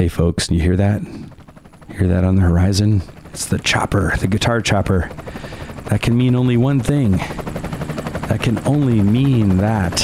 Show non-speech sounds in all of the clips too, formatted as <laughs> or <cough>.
Hey, folks, you hear that? Hear that on the horizon? It's the chopper, the guitar chopper. That can mean only one thing. That can only mean that.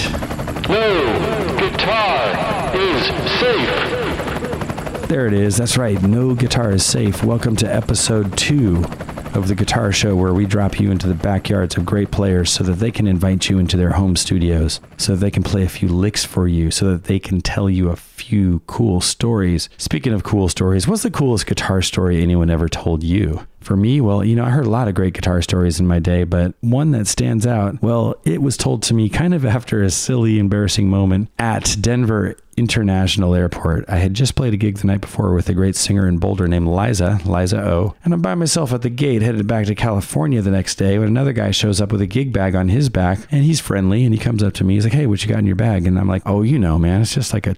No guitar is safe. There it is. That's right. No guitar is safe. Welcome to episode two of the Guitar Show, where we drop you into the backyards of great players so that they can invite you into their home studios, so that they can play a few licks for you, so that they can tell you a few cool stories. Speaking of cool stories, what's the coolest guitar story anyone ever told you? For me, well, you know, I heard a lot of great guitar stories in my day, but one that stands out, well, it was told to me kind of after a silly, embarrassing moment at Denver International Airport. I had just played a gig the night before with a great singer in Boulder named Liza, Liza O, and I'm by myself at the gate headed back to California the next day when another guy shows up with a gig bag on his back and he's friendly and he comes up to me. He's like, Hey, what you got in your bag? And I'm like, Oh, you know, man, it's just like a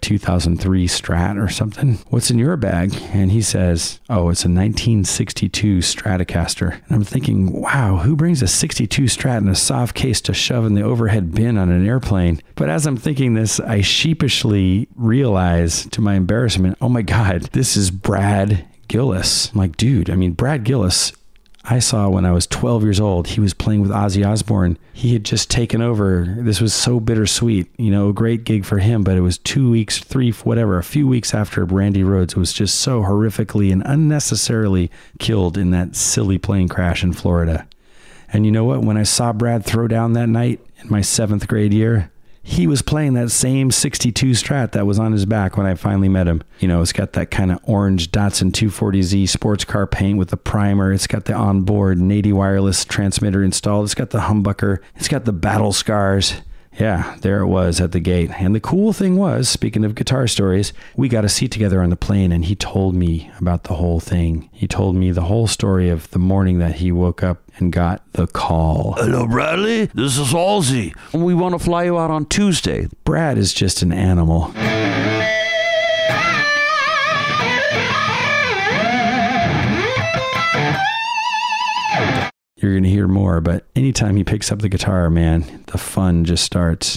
2003 Strat or something. What's in your bag? And he says, Oh, it's a 1962 Stratocaster. And I'm thinking, wow, who brings a 62 Strat in a soft case to shove in the overhead bin on an airplane? But as I'm thinking this, I sheepishly realize to my embarrassment, oh my God, this is Brad Gillis. I'm like, dude, I mean, Brad Gillis I saw when I was 12 years old. He was playing with Ozzy Osbourne. He had just taken over. This was so bittersweet. You know, a great gig for him, but it was two weeks, three, whatever, a few weeks after Randy Rhoads was just so horrifically and unnecessarily killed in that silly plane crash in Florida. And you know what? When I saw Brad throw down that night in my seventh grade year, he was playing that same 62 Strat that was on his back when I finally met him. You know, it's got that kind of orange Datsun 240Z sports car paint with the primer. It's got the onboard Nady wireless transmitter installed. It's got the humbucker. It's got the battle scars. Yeah, there it was at the gate. And the cool thing was, speaking of guitar stories, we got a seat together on the plane and he told me about the whole thing. He told me the whole story of the morning that he woke up and got the call. Hello, Bradley. This is Ozzy. We want to fly you out on Tuesday. Brad is just an animal. You're going to hear more, but anytime he picks up the guitar, man, the fun just starts.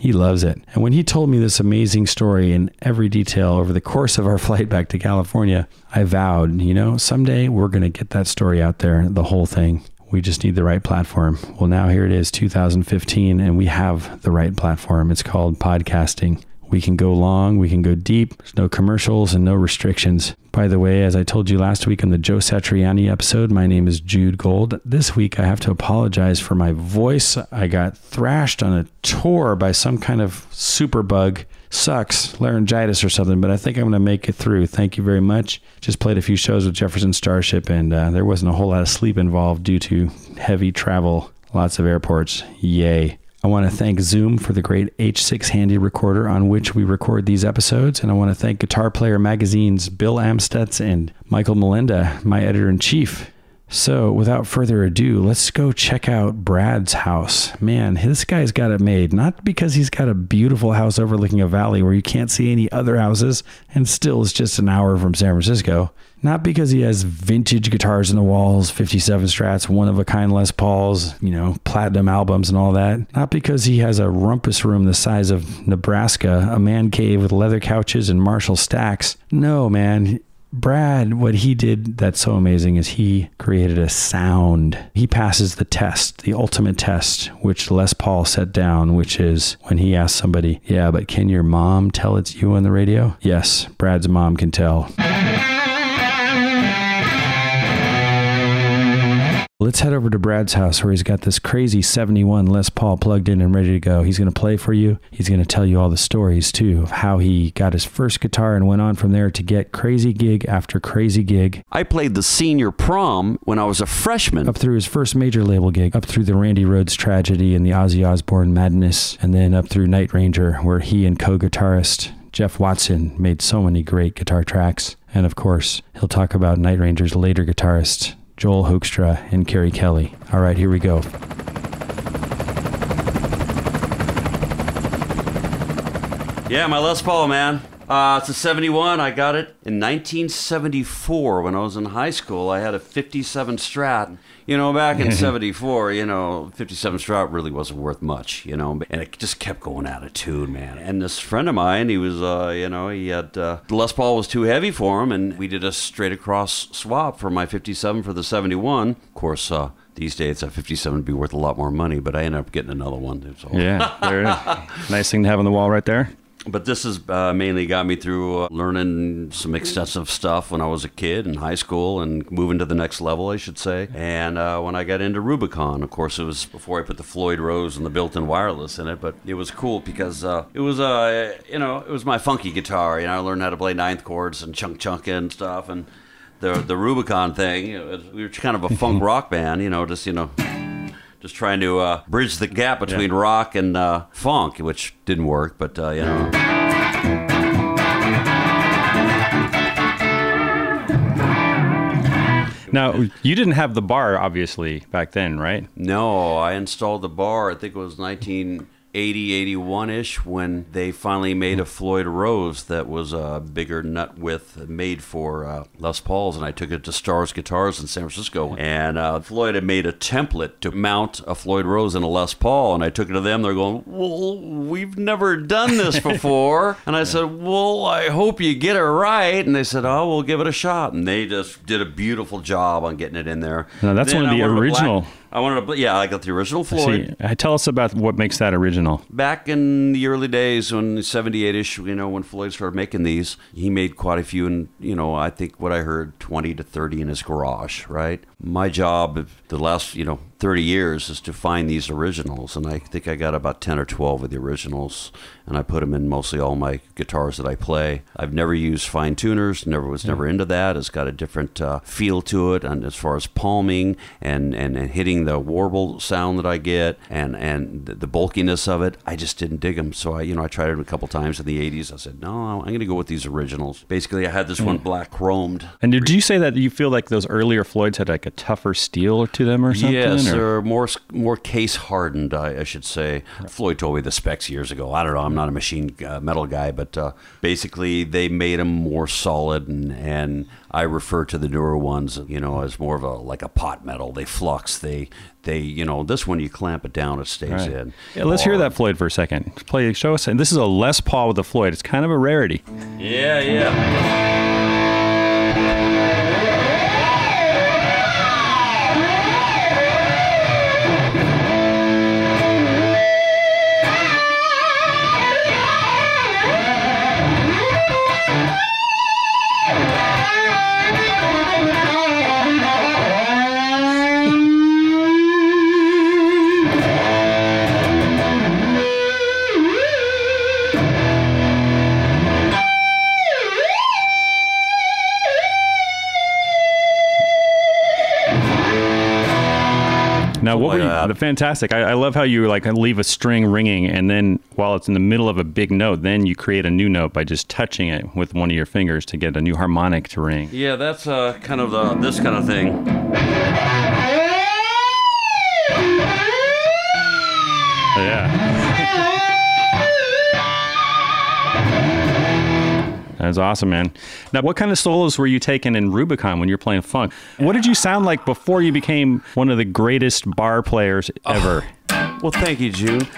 He loves it. And when he told me this amazing story in every detail over the course of our flight back to California, I vowed, you know, someday we're going to get that story out there, the whole thing. We just need the right platform. Well, now here it is, 2015, and we have the right platform. It's called podcasting. We can go long, we can go deep. There's no commercials and no restrictions. By the way, as I told you last week on the Joe Satriani episode, my name is Jude Gold. This week I have to apologize for my voice. I got thrashed on a tour by some kind of super bug. Sucks, laryngitis or something, but I think I'm going to make it through. Thank you very much. Just played a few shows with Jefferson Starship, and uh, there wasn't a whole lot of sleep involved due to heavy travel, lots of airports. Yay. I want to thank Zoom for the great H6 handy recorder on which we record these episodes. And I want to thank Guitar Player Magazine's Bill Amstutz and Michael Molenda, my editor in chief. So, without further ado, let's go check out Brad's house. Man, this guy's got it made. Not because he's got a beautiful house overlooking a valley where you can't see any other houses and still is just an hour from San Francisco. Not because he has vintage guitars in the walls, 57 strats, one of a kind Les Pauls, you know, platinum albums and all that. Not because he has a rumpus room the size of Nebraska, a man cave with leather couches and Marshall stacks. No, man. Brad, what he did that's so amazing is he created a sound. He passes the test, the ultimate test, which Les Paul set down, which is when he asks somebody, Yeah, but can your mom tell it's you on the radio? Yes, Brad's mom can tell. Let's head over to Brad's house where he's got this crazy 71 Les Paul plugged in and ready to go. He's going to play for you. He's going to tell you all the stories too of how he got his first guitar and went on from there to get crazy gig after crazy gig. I played the senior prom when I was a freshman. Up through his first major label gig, up through the Randy Rhoads tragedy and the Ozzy Osbourne madness, and then up through Night Ranger where he and co-guitarist Jeff Watson made so many great guitar tracks. And of course, he'll talk about Night Ranger's later guitarist, Joel Hoekstra, and Keri Kelli. All right, here we go. Yeah, my Les Paul, man. Uh, it's a 71. I got it in 1974 when I was in high school. I had a 57 Strat. You know, back in <laughs> 74, you know, 57 Strat really wasn't worth much, you know, and it just kept going out of tune, man. And this friend of mine, he was, uh, you know, he had, uh, the Les Paul was too heavy for him, and we did a straight across swap for my 57 for the 71. Of course, uh, these days, a 57 would be worth a lot more money, but I ended up getting another one. It was all- Yeah, <laughs> there it is. nice thing to have on the wall right there. But this has uh, mainly got me through uh, learning some extensive stuff when I was a kid in high school and moving to the next level, I should say. And uh, when I got into Rubicon, of course, it was before I put the Floyd Rose and the built-in wireless in it. But it was cool because uh, it was, uh, you know, it was my funky guitar. You know, I learned how to play ninth chords and chunk chunk and stuff. And the the Rubicon thing, was, we were kind of a funk <laughs> rock band. You know, just you know just trying to uh, bridge the gap between rock and uh, funk, which didn't work, but uh, you know. Now, you didn't have the bar, obviously, back then, right? No, I installed the bar, I think it was 1980, 81 ish, when they finally made a Floyd Rose that was a bigger nut width made for uh, Les Pauls. And I took it to Stars Guitars in San Francisco. And uh, Floyd had made a template to mount a Floyd Rose in a Les Paul. And I took it to them. They're going, Well, we've never done this <laughs> before. and I said, Well, I hope you get it right. And they said, Oh, we'll give it a shot. And they just did a beautiful job on getting it in there. Now, that's Then one of the a black- original- I wanted to, yeah, I got the original Floyd. See, uh, tell us about what makes that original. Back in the early days, when '78 ish, you know, when Floyd started making these, he made quite a few, and you know, I think what I heard, 20 to 30 in his garage. Right. My job, the last, you know, 30 years, is to find these originals, and I think I got about 10 or 12 of the originals, and I put them in mostly all my guitars that I play. I've never used fine tuners, never was never into that. It's got a different uh, feel to it, and as far as palming and, and, and hitting the warble sound that I get, and and the, the bulkiness of it, I just didn't dig them. So I, you know, I tried it a couple times in the '80s. I said, no, I'm going to go with these originals. Basically, I had this one black chromed. And did you say that you feel like those earlier Floyds had like a tougher steel to them or something? Yes, or- they're more more case hardened, I, I should say. Floyd told me the specs years ago. I don't know. I'm not a machine uh, metal guy, but uh, basically they made them more solid, and, and I refer to the newer ones, you know, as more of a like a pot metal. They flux. They they you know this one you clamp it down, it stays Right. in. Yeah, let's hear that Floyd for a second. Play, show us. And this is a Les Paul with a Floyd. It's kind of a rarity. Yeah, yeah. Now, what Something were you? like that. the fantastic. I, I love how you like leave a string ringing, and then while it's in the middle of a big note, then you create a new note by just touching it with one of your fingers to get a new harmonic to ring. Yeah, that's uh, kind of the, this kind of thing. Yeah. That's awesome, man. Now, what kind of solos were you taking in Rubicon when you're playing funk? What did you sound like before you became one of the greatest bar players ever? Well, thank you, Jude.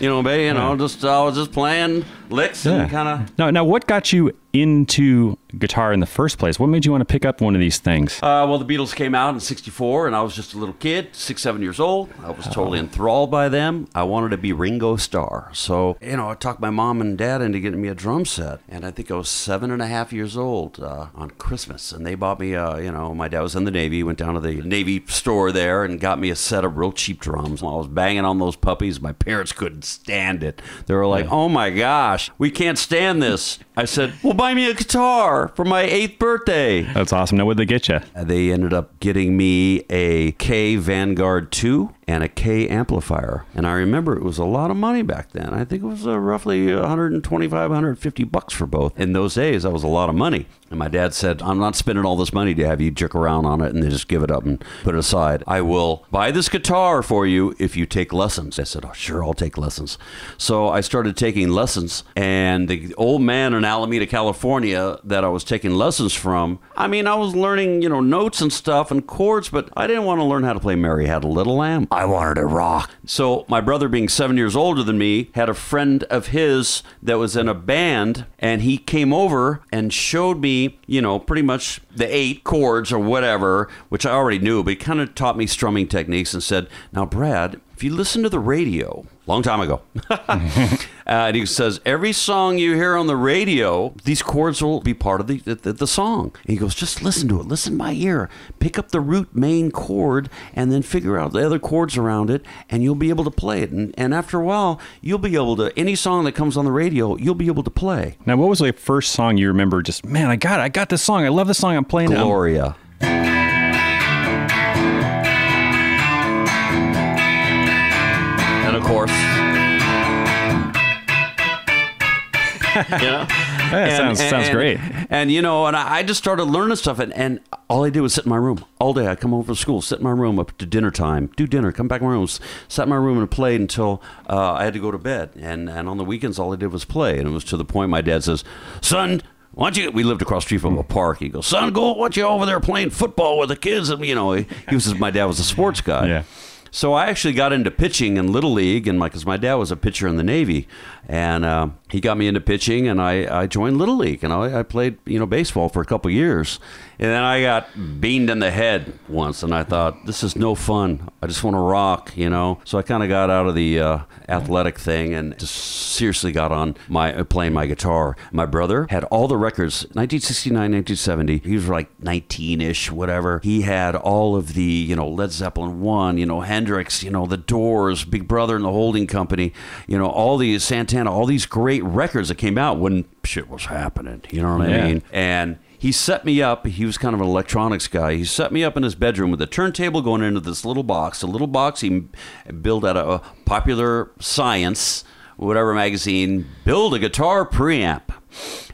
You know, babe, you know, just I was just playing licks Yeah. and kind of Now, now, what got you into guitar in the first place? What made you want to pick up one of these things? Uh, well, the Beatles came out in '64, and I was just a little kid, six, seven years old. I was totally enthralled by them. I wanted to be Ringo Starr, so you know, I talked my mom and dad into getting me a drum set, and I think I was seven and a half years old uh, on Christmas, and they bought me. Uh, you know, my dad was in the Navy, went down to the Navy store there and got me a set of real cheap drums. While I was banging on those puppies, my parents couldn't stand it. They were like, "Oh my gosh, we can't stand this." I said, "Well, buy me a guitar for my eighth birthday." That's awesome. Now, what'd they get you? Uh, They ended up getting me a Kay Vanguard 2 and a Kay amplifier. And I remember it was a lot of money back then. I think it was uh, roughly 125, 150 bucks for both. In those days, that was a lot of money. And my dad said, I'm not spending all this money to have you jerk around on it and then just give it up and put it aside. I will buy this guitar for you if you take lessons. I said, Oh, sure, I'll take lessons. So I started taking lessons, and the old man in Alameda, California, that I was taking lessons from, I mean, I was learning, you know, notes and stuff and chords, but I didn't want to learn how to play Mary Had a Little Lamb. Wanted to rock. So my brother, being seven years older than me, had a friend of his that was in a band, and he came over and showed me, you know, pretty much the eight chords or whatever, which I already knew, but he kind of taught me strumming techniques and said, Now, Brad, if you listen to the radio, long time ago, <laughs> uh, and he says, every song you hear on the radio, these chords will be part of the, the, the song. And he goes, just listen to it, listen by ear, pick up the root main chord, and then figure out the other chords around it, and you'll be able to play it. And, and after a while, you'll be able to, any song that comes on the radio, you'll be able to play. Now, what was the first song you remember? Just man, I got it. I got this song. I love this song. I'm playing. Gloria. Course, you know, Yeah, sounds- sounds great. And you know, and I, I just started learning stuff, and, and all I did was sit in my room all day. I come home from school, sit in my room up to dinner time, do dinner, come back in my room, s- sat in my room and played until uh, I had to go to bed. And and on the weekends, all I did was play, and it was to the point my dad says, "Son." Why don't you? We lived across the street from a park. He goes, "Son, go. Why don't you over there playing football with the kids?" And you know, he, he was my dad was a sports guy. Yeah. So I actually got into pitching in little league, and because my dad was a pitcher in the Navy, and uh, he got me into pitching, and I, I joined little league, and I, I played you know baseball for a couple years, and then I got beamed in the head once, and I thought this is no fun. I just want to rock, you know. So I kind of got out of the uh, athletic thing and just seriously got on my uh, playing my guitar. My brother had all the records, 1969, 1970. He was like 19ish, whatever. He had all of the you know Led Zeppelin one, you know Hendrix, you know the Doors, Big Brother and the Holding Company, you know all these Santana, all these great records that came out when shit was happening. You know what Yeah. I mean? And he set me up. He was kind of an electronics guy. He set me up in his bedroom with a turntable going into this little box. A little box he built out of a popular science, whatever magazine, build a guitar preamp.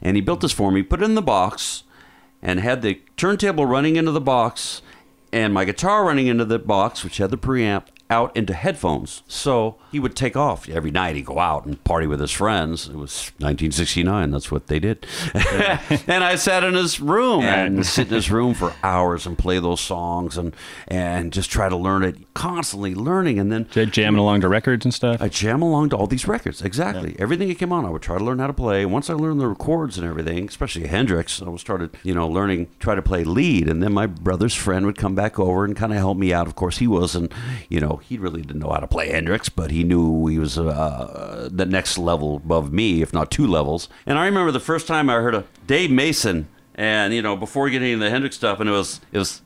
And he built this for me, put it in the box, and had the turntable running into the box and my guitar running into the box, which had the preamp, out into headphones. So he would take off every night. He'd go out and party with his friends. It was 1969. That's what they did. <laughs> and I sat in his room and sit in his room for hours and play those songs and and just try to learn it, constantly learning. And then J- Jamming along to records and stuff. I jam along to all these records. Exactly. Everything that came on, I would try to learn how to play. Once I learned the chords and everything, especially Hendrix, I was started, you know, learning, try to play lead. And then my brother's friend would come back over and kind of help me out. Of course, he wasn't, you know, he really didn't know how to play Hendrix, but he knew he was uh, the next level above me, if not two levels. And I remember the first time I heard a Dave Mason, and you know, before getting into the Hendrix stuff, and it was, it was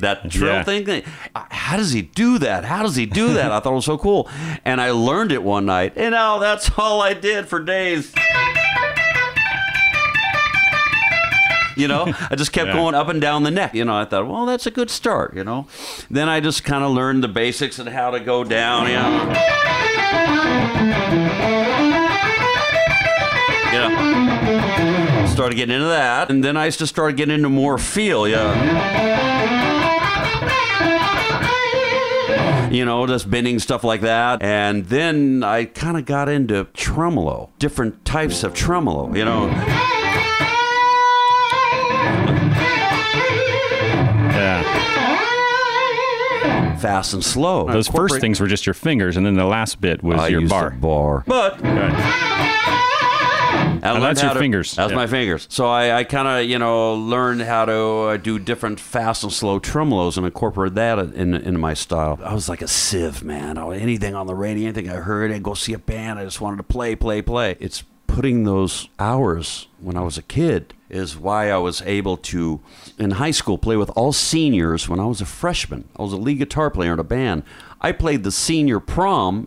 that trill Yeah. thing. thing. How does he do that? How does he do that? I thought it was so cool. And I learned it one night, and now that's <laughs> all I did for days. You know, I just kept <laughs> Yeah. going up and down the neck. You know, I thought, well, that's a good start. You know, then I just kind of learned the basics and how to go down. You know, you know, started getting into that, and then I just started getting into more feel. Yeah. you know, just bending stuff like that. And then I kind of got into tremolo, different types of tremolo, you know. Fast and slow. Those first things were just your fingers, and then the last bit was I your used bar. a bar. But Good. I learned that's your to- fingers. That's Yeah. my fingers. So I, I kind of, you know, learned how to uh, do different fast and slow tremolos and incorporate that in, into my style. I was like a sieve, man. I, anything on the radio, anything I heard, I'd go see a band. I just wanted to play, play, play. It's putting those hours when I was a kid is why I was able to, in high school, play with all seniors when I was a freshman. I was a lead guitar player in a band. I played the senior prom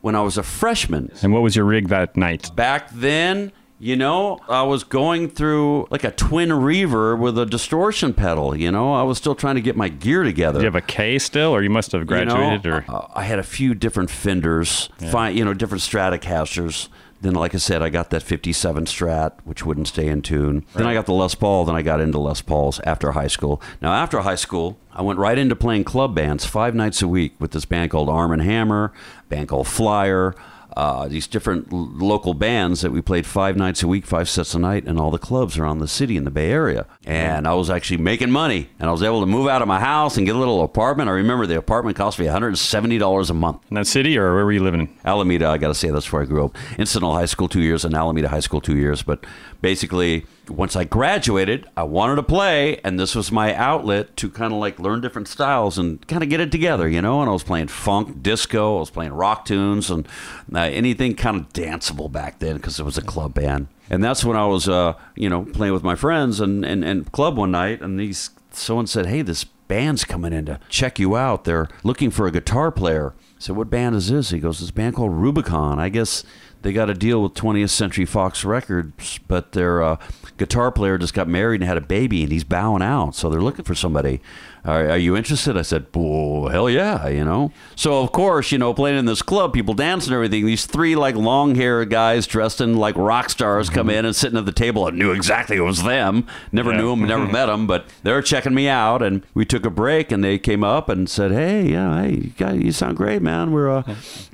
when I was a freshman. And what was your rig that night? Back then, You know, I was going through like a twin reverb with a distortion pedal. You know, I was still trying to get my gear together. Do you have a Kay still, or you must have graduated? You know, or uh, I had a few different Fenders, fi- you know, different Stratocasters. Then, like I said, I got that 57 Strat, which wouldn't stay in tune. Then I got the Les Paul. Then I got into Les Pauls after high school. Now, after high school, I went right into playing club bands five nights a week with this band called Arm and Hammer, band called Flyer. Uh, these different l- local bands that we played five nights a week, five sets a night, and all the clubs around the city in the Bay Area. And I was actually making money, and I was able to move out of my house and get a little apartment. I remember the apartment cost me $170 a month. in that city, or where were you living? Alameda, I got to say that's where I grew up. Encinal High School two years and Alameda High School two years. But basically, once I graduated, I wanted to play, and this was my outlet to kind of like learn different styles and kind of get it together, you know. And I was playing funk, disco, I was playing rock tunes, and uh, anything kind of danceable back then because it was a club band. And that's when I was, uh, you know, playing with my friends and, and, and club one night, and these someone said, "Hey, this band's coming in to check you out. They're looking for a guitar player." Said, "What band is this?" He goes, "This band called Rubicon. I guess they got a deal with 20th Century Fox Records, but their uh, guitar player just got married and had a baby, and he's bowing out. So they're looking for somebody. Are, are you interested?" I said, "Oh, hell yeah!" You know. So of course, you know, playing in this club, people dancing and everything. These three like long hair guys dressed in like rock stars come in and sitting at the table. I knew exactly it was them. Never Yeah. knew them, never met them, but they're checking me out. And we took a break, and they came up and said, "Hey, yeah, hey, you, guys, you sound great, man. We're uh,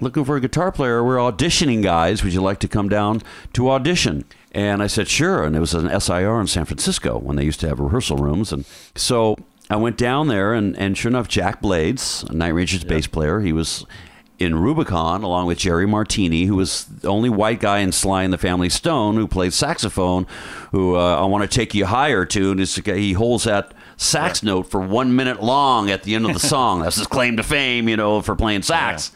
looking for a guitar player. We're auditioning guys. Would you like to come down to audition?" And I said, "Sure." And it was an SIR in San Francisco when they used to have rehearsal rooms, and so I went down there, and, and sure enough, Jack Blades, Night Ranger's bass player, he was in Rubicon along with Jerry Martini, who was the only white guy in Sly and the Family Stone who played saxophone. Who uh, I want to take you higher tune is he holds that sax note for one minute long at the end of the <laughs> song. That's his claim to fame, you know, for playing sax.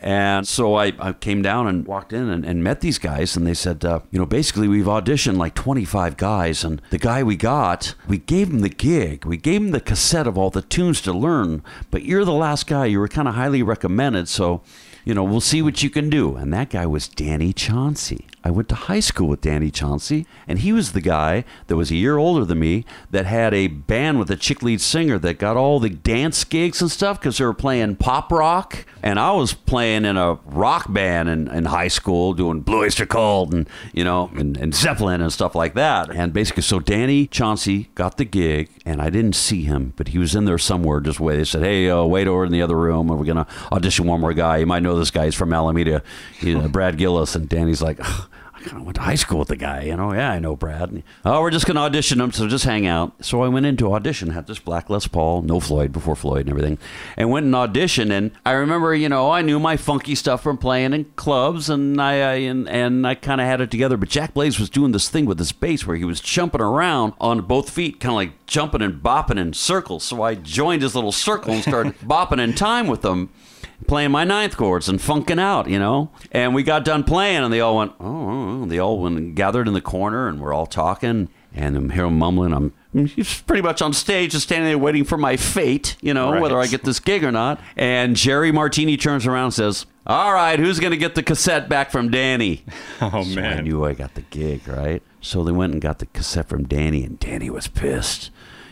And so I, I came down and walked in and, and met these guys, and they said, uh, you know, basically we've auditioned like 25 guys, and the guy we got, we gave him the gig, we gave him the cassette of all the tunes to learn, but you're the last guy. You were kind of highly recommended, so you know, we'll see what you can do. And that guy was Danny Chauncey. I went to high school with Danny Chauncey, and he was the guy that was a year older than me that had a band with a chick lead singer that got all the dance gigs and stuff because they were playing pop rock. And I was playing in a rock band in, in high school doing Blue Oyster Cult and, you know, and, and Zeppelin and stuff like that. And basically, so Danny Chauncey got the gig, and I didn't see him, but he was in there somewhere just wait. They said, hey, uh, wait over in the other room, and we're going to audition one more guy. You might know this guy. He's from Alameda, you know, Brad Gillis. And Danny's like, "Ugh, I kind of went to high school with the guy, you know. Yeah, I know Brad. Oh, we're just to audition him, so just hang out. So I went into audition, had this black Les Paul, no Floyd, before Floyd and everything, and went and auditioned. And I remember, you know, I knew my funky stuff from playing in clubs, and I, I and, and I kind of had it together. But Jack Blades was doing this thing with his bass where he was jumping around on both feet, kind of like jumping and bopping in circles. So I joined his little circle and started <laughs> bopping in time with them playing my ninth chords and funking out, you know. And we got done playing, and they all went, oh, oh. oh. they all went gathered in the corner, and we're all talking. And I'm here mumbling. I'm he's pretty much on stage, just standing there waiting for my fate, you know, Right. whether I get this gig or not. And Jerry Martini turns around and says, "All right, who's going to get the cassette back from Danny?" <laughs> Oh So I man, knew I got the gig, right? So they went and got the cassette from Danny, and Danny was pissed.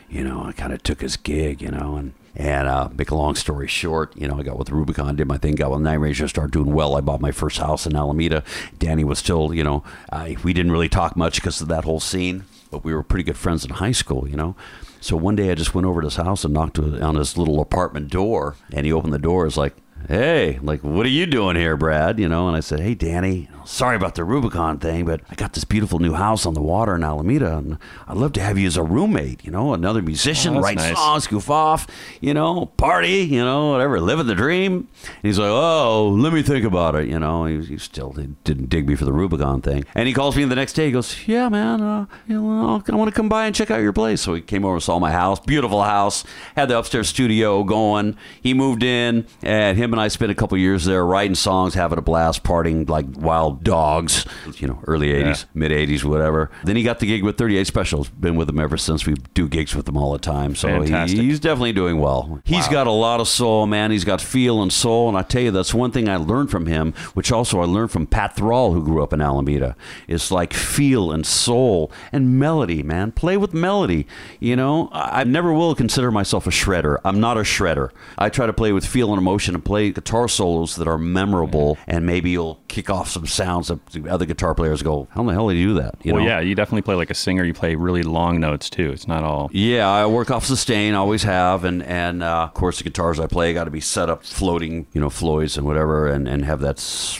You know, I kind of took his gig, you know, and and uh, make a long story short, you know, I got with Rubicon, did my thing, got with Night Ranger, started doing well. I bought my first house in Alameda. Danny was still, you know, I, we didn't really talk much because of that whole scene, but we were pretty good friends in high school, you know. So one day I just went over to his house and knocked on his little apartment door, and he opened the door. It's like, hey, like, what are you doing here, Brad? You know, and I said, hey, Danny, sorry about the Rubicon thing, but I got this beautiful new house on the water in Alameda, and I'd love to have you as a roommate, you know, another musician, Oh, write nice. songs, goof off, you know, party, you know, whatever, living the dream. And he's like, oh, let me think about it, you know. He, he still didn't dig me for the Rubicon thing. And he calls me the next day. He goes, yeah, man, uh, you know, I want to come by and check out your place. So he came over, saw my house, beautiful house, had the upstairs studio going. He moved in, and him and and I spent a couple years there writing songs, having a blast, partying like wild dogs. You know, early '80s, mid '80s, whatever. Then he got the gig with 38 Specials. Been with him ever since. We do gigs with him all the time. So he, he's definitely doing well. He's got a lot of soul, man. He's got feel and soul. And I tell you, that's one thing I learned from him, which also I learned from Pat Thrall, who grew up in Alameda. It's like feel and soul and melody, man. Play with melody. You know, I never will consider myself a shredder. I'm not a shredder. I try to play with feel and emotion and play guitar solos that are memorable, and maybe you'll kick off some sounds that other guitar players go, "How in the hell do you do that?" You well, know? yeah, you definitely play like a singer. You play really long notes too. It's not all. Yeah, I work off sustain, always have, and and uh, of course the guitars I play got to be set up floating, you know, Floyds and whatever, and, and have that,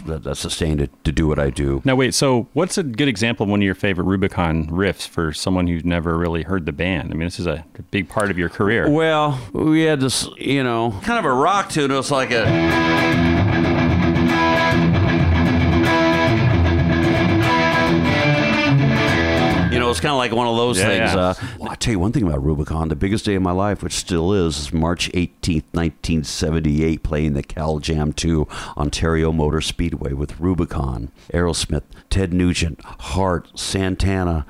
that that sustain to, to do what I do. Now, wait. So, what's a good example of one of your favorite Rubicon riffs for someone who's never really heard the band? I mean, this is a big part of your career. Well, we had this, you know, kind of a rock tune. It was like a. You know, it's kind of like one of those Yeah, things. yeah. Uh, well, I'll tell you one thing about Rubicon. The biggest day of my life, which still is, is March 18th, 1978, playing the Cal Jam 2 Ontario Motor Speedway with Rubicon, Aerosmith, Ted Nugent, Heart, Santana.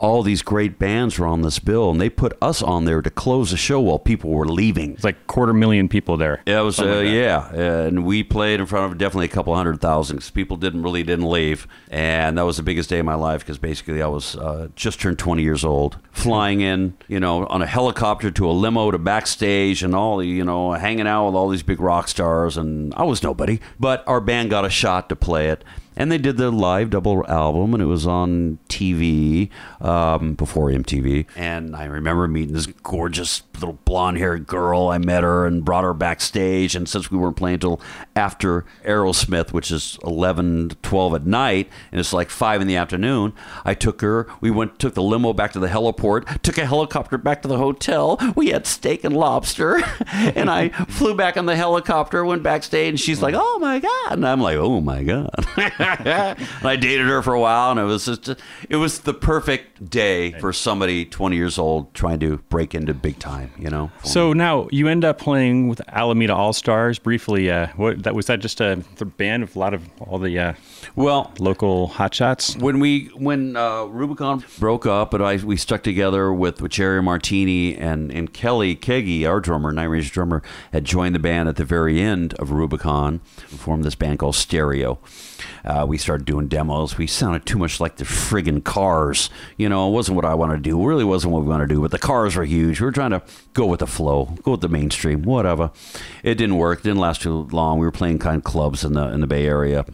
All these great bands were on this bill, and they put us on there to close the show while people were leaving. It's like quarter million people there. Yeah, it was, uh, like yeah, and we played in front of definitely a couple hundred thousand because people didn't really didn't leave, and that was the biggest day of my life because basically I was uh, just turned 20 years old, flying in, you know, on a helicopter to a limo to backstage and all, the, you know, hanging out with all these big rock stars, and I was nobody, but our band got a shot to play it. And they did the live double album, and it was on TV um, before MTV. And I remember meeting this gorgeous little blonde haired girl. I met her and brought her backstage. And since we weren't playing until after Aerosmith, which is 11 to 12 at night, and it's like 5 in the afternoon, I took her. We went, took the limo back to the heliport, took a helicopter back to the hotel. We had steak and lobster. <laughs> and I flew back on the helicopter, went backstage, and she's like, oh my God. And I'm like, oh my God. <laughs> and <laughs> I dated her for a while, and it was just, it was the perfect day for somebody 20 years old trying to break into big time, you know? So now you end up playing with Alameda All Stars briefly. Uh, what that was that just a the band of a lot of all the uh, well, local hotshots. when we when uh, Rubicon broke up, and I we stuck together with with Jerry Martini and and Kelly Keagy, our drummer, Night Range drummer, had joined the band at the very end of Rubicon. Formed this band called Stereo. Uh, we started doing demos. We sounded too much like the friggin' Cars. You know, it wasn't what I wanted to do. It really wasn't what we wanted to do. But the Cars were huge. We were trying to go with the flow, go with the mainstream, whatever. It didn't work. It didn't last too long. We were playing kind of clubs in the in the Bay Area.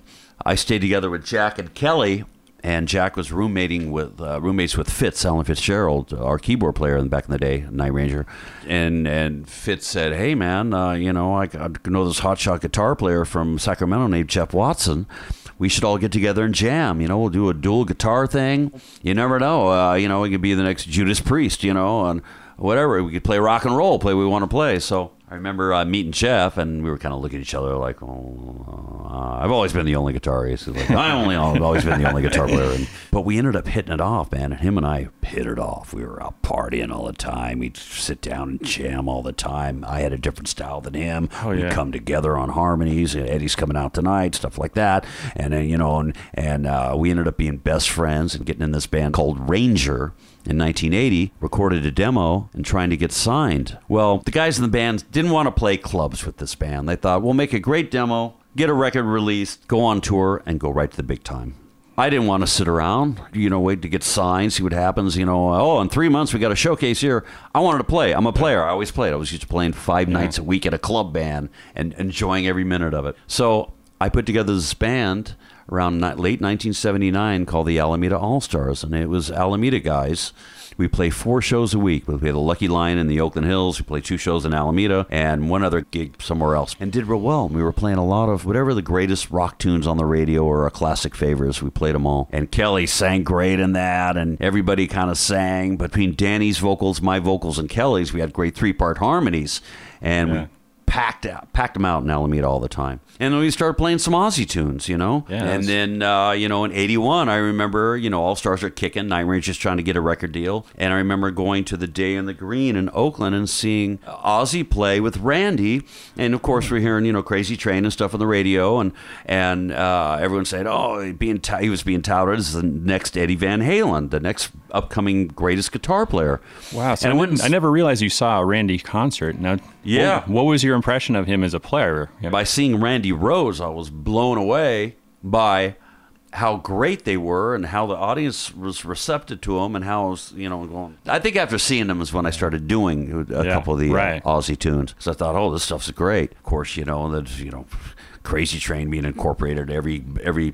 I stayed together with Jack and Kelly, and Jack was roommating with uh, roommates with Fitz, Alan Fitzgerald, our keyboard player in back in the day, Night Ranger. And and Fitz said, "Hey man, uh, you know I, I know this hotshot guitar player from Sacramento named Jeff Watson." We should all get together and jam. You know, we'll do a dual guitar thing. You never know. Uh, you know, we could be the next Judas Priest. You know, and whatever. We could play rock and roll, play what we want to play. So I remember uh, meeting Jeff, and we were kind of looking at each other like, oh, uh, I've always been the only guitarist. Like, I only, I've always been the only guitar player. And, but we ended up hitting it off, man. And him and I hit it off. We were out partying all the time. We'd sit down and jam all the time. I had a different style than him. Oh, We'd come together on harmonies. And Eddie's coming out tonight, stuff like that. And then, you know, and, and uh, we ended up being best friends and getting in this band called Ranger in 1980, recorded a demo and trying to get signed. Well, the guys in the band didn't want to play clubs with this band. They thought, we'll make a great demo, get a record released, go on tour, and go right to the big time. I didn't want to sit around, you know, wait to get signed, see what happens. You know, oh, in three months we got a showcase here. I wanted to play. I'm a player. I always played. I was used to playing five nights a week at a club band and enjoying every minute of it. So I put together this band around late 1979 called the Alameda All Stars, and it was Alameda guys. We play four shows a week. We play the Lucky Lion in the Oakland Hills. We play two shows in Alameda and one other gig somewhere else. And did real well. We were playing a lot of whatever the greatest rock tunes on the radio or our classic favorites. We played them all. And Kelly sang great in that, and everybody kind of sang. Between Danny's vocals, my vocals, and Kelly's, we had great three part harmonies. And we packed out, packed them out in Alameda all the time. And then we started playing some Ozzy tunes, you know. Yeah, and then uh, you know in '81, I remember you know All Stars are kicking, Night Rangers trying to get a record deal, and I remember going to the Day in the Green in Oakland and seeing Ozzy play with Randy, and of course we're hearing you know Crazy Train and stuff on the radio, and and uh, everyone said, oh, being t- he was being touted as the next Eddie Van Halen, the next upcoming greatest guitar player. Wow. So and I, went I never realized you saw a Randy concert. Now, Yeah. What, what was your impression of him as a player? by seeing Randy Rhoads, I was blown away by how great they were and how the audience was receptive to them and how was, you know, going. I think after seeing them is when I started doing a Yeah, couple of the right. uh, Ozzy tunes. So I thought, oh, this stuff's great. Of course, you know that you know. Crazy Train being incorporated every every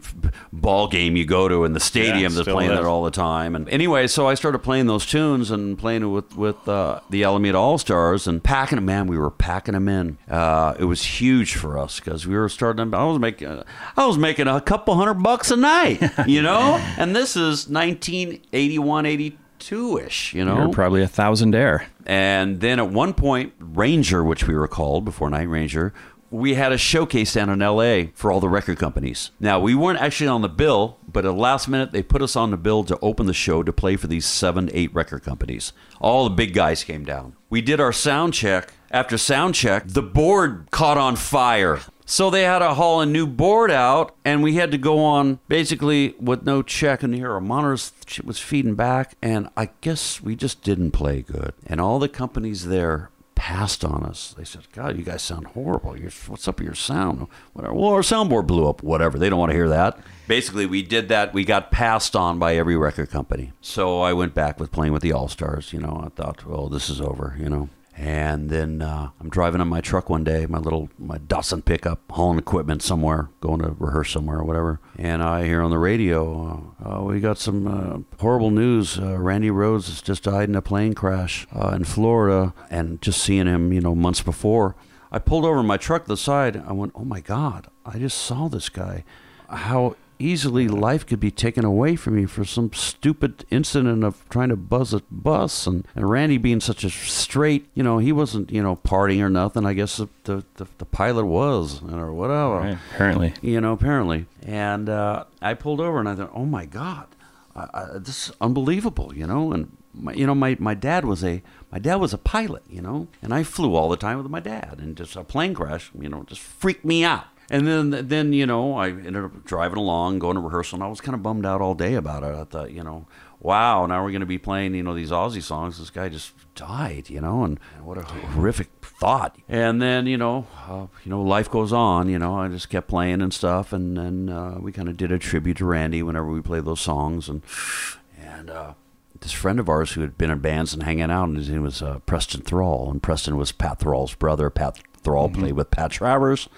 ball game you go to in the stadium that's still playing is. that all the time. And anyway, so I started playing those tunes and playing it with with uh, the Alameda All Stars and packing them. Man, we were packing them in. Uh, it was huge for us because we were starting. I was making I was making a couple hundred bucks a night, <laughs> you know. and this is 1981, 82 ish, you know. You're probably a thousand air. And then at one point, Ranger, which we were called before Night Ranger, we had a showcase down in LA for all the record companies. Now, we weren't actually on the bill, but at the last minute, they put us on the bill to open the show to play for these seven, eight record companies. All the big guys came down. We did our sound check. After sound check, the board caught on fire. So they had to haul a new board out, and we had to go on basically with no check. And here our monitors shit was feeding back, and I guess we just didn't play good. And all the companies there passed on us. They said, "God, you guys sound horrible. You're, what's up with your sound? Whatever. Well, our soundboard blew up. Whatever. They don't want to hear that." Basically, we did that. We got passed on by every record company. So I went back with playing with the All Stars. You know, I thought, "Well, this is over." You know. And then uh, I'm driving in my truck one day, my little my Datsun pickup, hauling equipment somewhere, going to rehearse somewhere or whatever. And I hear on the radio, uh, uh, we got some uh, horrible news. Uh, Randy Rhoads has just died in a plane crash uh, in Florida. And just seeing him, you know, months before, I pulled over my truck to the side. I went, oh my God, I just saw this guy. How easily life could be taken away from you for some stupid incident of trying to buzz a bus and, and Randy being such a straight, you know, he wasn't, you know, partying or nothing. I guess the, the, the, the pilot was or whatever Right. Apparently. you know, apparently. And uh, I pulled over and I thought, oh my God, I, I, this is unbelievable, you know. And my, you know, my, my dad was a my dad was a pilot, you know, and I flew all the time with my dad, and just a plane crash, you know, just freaked me out. And then, then you know, I ended up driving along, going to rehearsal, and I was kind of bummed out all day about it. I thought, you know, wow, now we're going to be playing, you know, these Ozzy songs. This guy just died, you know, and what a horrific thought. And then, you know, uh, you know, life goes on. You know, I just kept playing and stuff, and then uh, we kind of did a tribute to Randy whenever we played those songs, and and uh, this friend of ours who had been in bands and hanging out, and his name was uh, Preston Thrall, and Preston was Pat Thrall's brother. Pat Thrall played with Pat Travers,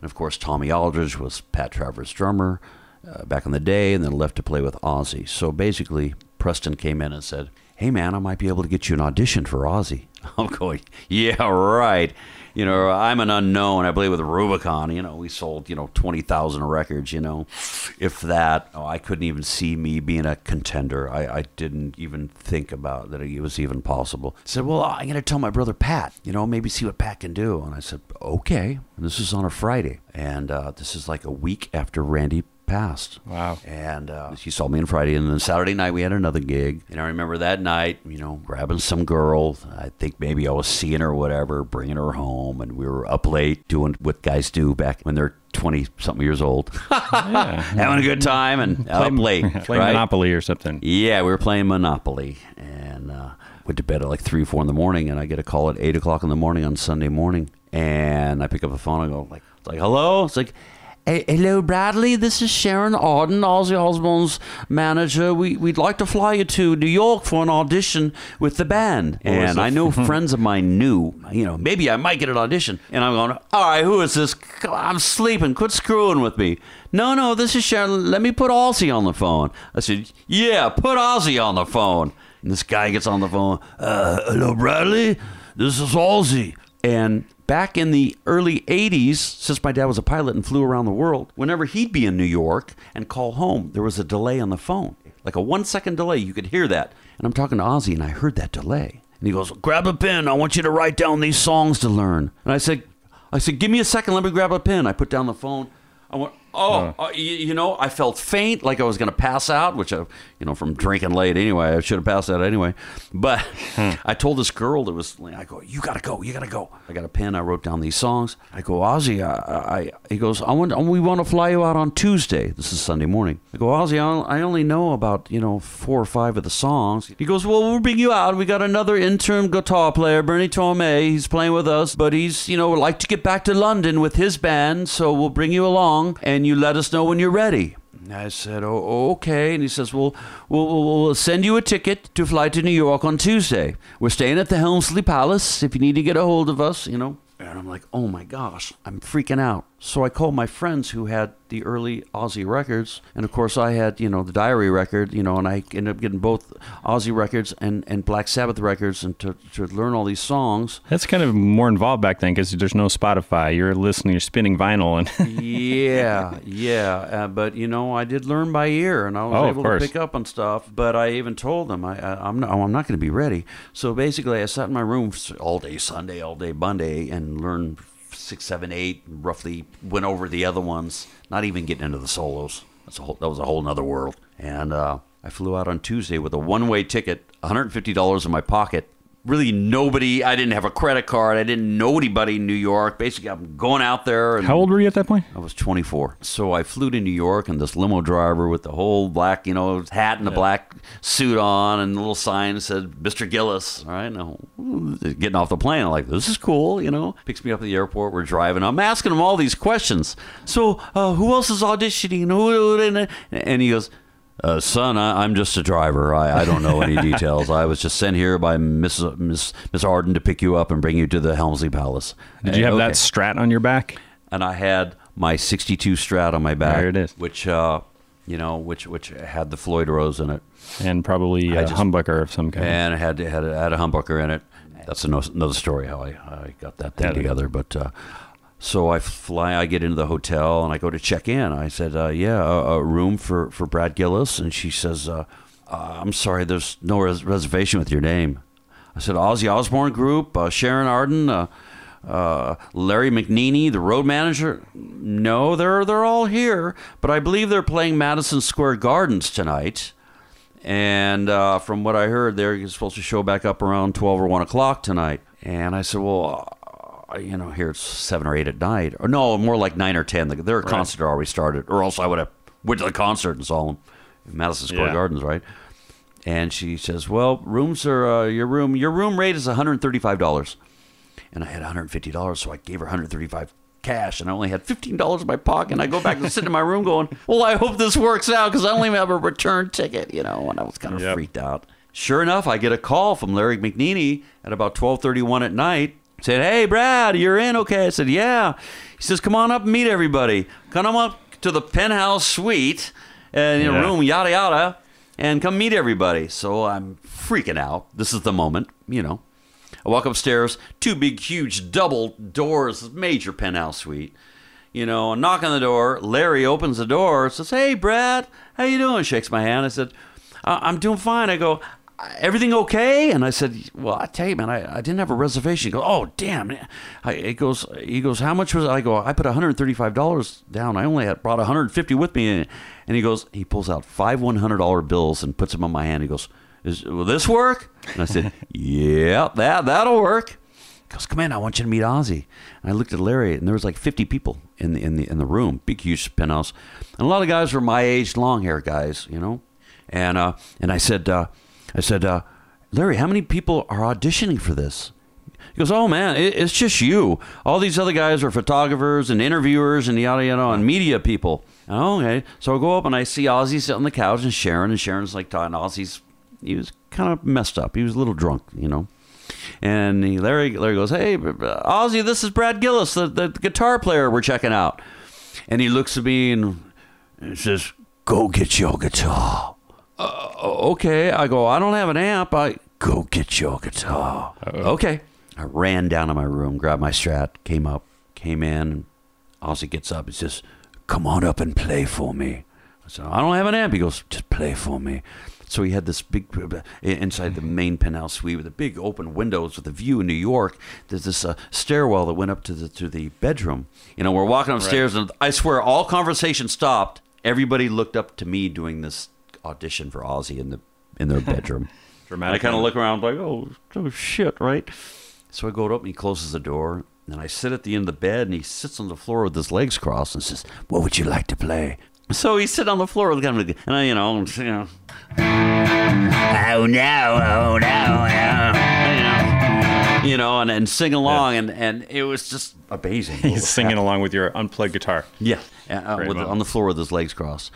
and of course Tommy Aldridge was Pat Travers' drummer uh, back in the day, and then left to play with Ozzy. So basically, Preston came in and said, "Hey man, I might be able to get you an audition for Ozzy." <laughs> I'm going, "Yeah, right." You know, I'm an unknown. I believe with Rubicon. You know, we sold you know twenty thousand records. You know, if that. Oh, I couldn't even see me being a contender. I, I didn't even think about that it was even possible. I said, "Well, I'm to tell my brother Pat. You know, maybe see what Pat can do." And I said, "Okay." And this is on a Friday, and uh, this is like a week after Randy passed. Wow. And uh, she saw me on Friday, and then Saturday night we had another gig. And I remember that night, you know, grabbing some girl. I think maybe I was seeing her or whatever, bringing her home, and we were up late doing what guys do back when they're twenty something years old, <laughs> <laughs> having a good time and up <laughs> late, Playing right? Monopoly or something. Yeah, we were playing Monopoly, and uh, went to bed at like three, four in the morning, and I get a call at eight o'clock in the morning on Sunday morning, and I pick up the phone. and go like, it's like, hello. It's like. "Hey, Hello, Bradley. This is Sharon Arden, Ozzy Osbourne's manager. We, we'd like to fly you to New York for an audition with the band. And I know <laughs> friends of mine knew, you know, maybe I might get an audition. And I'm going, all right, who is this? I'm sleeping. Quit screwing with me. No, no, this is Sharon. Let me put Ozzy on the phone. I said, yeah, put Ozzy on the phone. And this guy gets on the phone. Uh, hello, Bradley. This is Ozzy. And back in the early 80s, since my dad was a pilot and flew around the world, whenever he'd be in New York and call home, there was a delay on the phone. Like a one second delay. You could hear that. And I'm talking to Ozzy, and I heard that delay. And he goes, Grab a pen. I want you to write down these songs to learn. And I said, I said, give me a second. Let me grab a pen. I put down the phone. I went, oh, uh, you, you know, I felt faint, like I was going to pass out, which I, you know, from drinking late anyway, I should have passed out anyway. But <laughs> I told this girl that was, I go, you got to go, you got to go. I got a pen. I wrote down these songs. I go, Ozzy, I, I he goes, I want, we want to fly you out on Tuesday. This is Sunday morning. I go, Ozzy, I only know about, you know, four or five of the songs. He goes, well, we'll bring you out. We got another interim guitar player, Bernie Torme. He's playing with us, but he's, you know, would like to get back to London with his band, so we'll bring you along and you let us know when you're ready. I said, oh, okay. And he says, we'll, we'll, we'll send you a ticket to fly to New York on Tuesday. We're staying at the Helmsley Palace if you need to get a hold of us, you know. And I'm like, oh my gosh, I'm freaking out. So I called my friends who had the early Ozzy records, and of course I had, you know, the Diary record, you know, and I ended up getting both Ozzy records and, and Black Sabbath records, and to, to learn all these songs. That's kind of more involved back then because there's no Spotify. You're listening, you're spinning vinyl, and <laughs> yeah, yeah. Uh, but you know, I did learn by ear, and I was Oh, able to pick up on stuff. But I even told them I, I I'm not, I'm not going to be ready. So basically, I sat in my room all day Sunday, all day Monday, and learned six, seven, eight. Roughly went over the other ones. Not even getting into the solos. That's a whole, that was a whole nother world. And uh, I flew out on Tuesday with a one-way ticket, $150 in my pocket. Really, nobody. I didn't have a credit card. I didn't know anybody in New York. Basically, I'm going out there. And how old were you at that point? I was 24. So I flew to New York, and this limo driver with the whole black, you know, hat and the black suit on, and the little sign that said Mr. Gillis. All right, now getting off the plane, I'm like, this is cool, you know. Picks me up at the airport. We're driving. I'm asking him all these questions. So uh, who else is auditioning? Who- And he goes. Uh, son, I, I'm just a driver. I, I don't know any <laughs> details. I was just sent here by Miss Miss Miss Arden to pick you up and bring you to the Helmsley Palace. Did you have Okay that strat on your back? and I had my 62 Strat on my back. There it is. Which, uh, you know, which which had the Floyd Rose in it, And probably I a just- humbucker of some kind. and it had had a, had a humbucker in it. That's ano- another story how I, I got that thing Yeah. together. But uh, so I fly, I get into the hotel and I go to check in. I said, uh, "Yeah, a, a room for for Brad Gillis," and she says, uh, uh, "I'm sorry, there's no res- reservation with your name." I said, "Ozzy Osbourne Group, uh, Sharon Arden." Uh, Larry McNeely, the road manager. No, they're they're all here, but I believe they're playing Madison Square Gardens tonight. And from what I heard, they're supposed to show back up around 12 or 1 o'clock tonight. And I said, well, you know, here it's 7 or 8 at night. Or no, more like 9 or 10. Their concert had already started. Or else I would have went to the concert and saw them in Madison Square Yeah. Gardens, right? And she says, well, rooms are, uh, your room, your room rate is $135. And I had $150, so I gave her 135 cash, and I only had $15 in my pocket. And I go back and sit in my room going, <laughs> well, I hope this works out because I only have a return ticket, you know, and I was kind of Yep. freaked out. Sure enough, I get a call from Larry McNeely at about 1231 at night. Said, hey, Brad, you're in? Okay. I said, yeah. He says, come on up and meet everybody. Come on up to the penthouse suite and in a room, yada, yada, and come meet everybody. So I'm freaking out. This is the moment, you know. I walk upstairs, two big, huge double doors, major penthouse suite. You know, knock on the door. Larry opens the door, says, "Hey, Brad, how you doing?" Shakes my hand. I said, "I'm doing fine." I go, "Everything okay?" And I said, "Well, I tell you, man, I, I didn't have a reservation." He goes, "Oh, damn!" I, it goes, he goes, "How much was?" it?" I go, "I put 135 dollars down. I only had brought 150 with me." And, he goes, he pulls out five 100 dollar bills and puts them on my hand. He goes, Is, "Will this work?" And I said, <laughs> "Yeah, that that'll work." He goes, "Come in, I want you to meet Ozzy." And I looked at Larry, and there was like 50 people in the in the in the room, big huge penthouse, and a lot of guys were my age, long hair guys, you know. And uh, and I said, uh, I said, uh, Larry, how many people are auditioning for this? He goes, "Oh man, it, it's just you. All these other guys are photographers and interviewers and yada yada and media people." Oh, okay, so I go up and I see Ozzy sitting on the couch and Sharon, and Sharon's like talking. Ozzy's he was kind of messed up. He was a little drunk, you know. And he, Larry Larry goes, "Hey, Ozzy, this is Brad Gillis, the, the guitar player we're checking out." And he looks at me and, and says, "Go get your guitar." Uh, okay, I go. I don't have an amp. I go get your guitar. Okay. I ran down to my room, grabbed my strat, came up, came in. Ozzy gets up. He says, "Come on up and play for me." I said, "I don't have an amp." He goes, "Just play for me." So he had this big uh, inside the main penthouse suite with the big open windows with a view in New York. There's this uh, stairwell that went up to the to the bedroom. You know, we're walking upstairs, and I swear all conversation stopped. Everybody looked up to me doing this audition for Ozzy in the in their bedroom. <laughs> And I Dramatic. kind of look around like, oh, oh shit, right? So I go up and he closes the door, and I sit at the end of the bed, and he sits on the floor with his legs crossed and says, "What would you like to play?" So he's sitting on the floor with kind of, and I, you know, I'm, you know, oh no, oh no, oh, you know, and, and sing along, and, and it was just amazing. <laughs> He's singing along with your unplugged guitar. Yeah, uh, with, moment. on the floor with his legs crossed.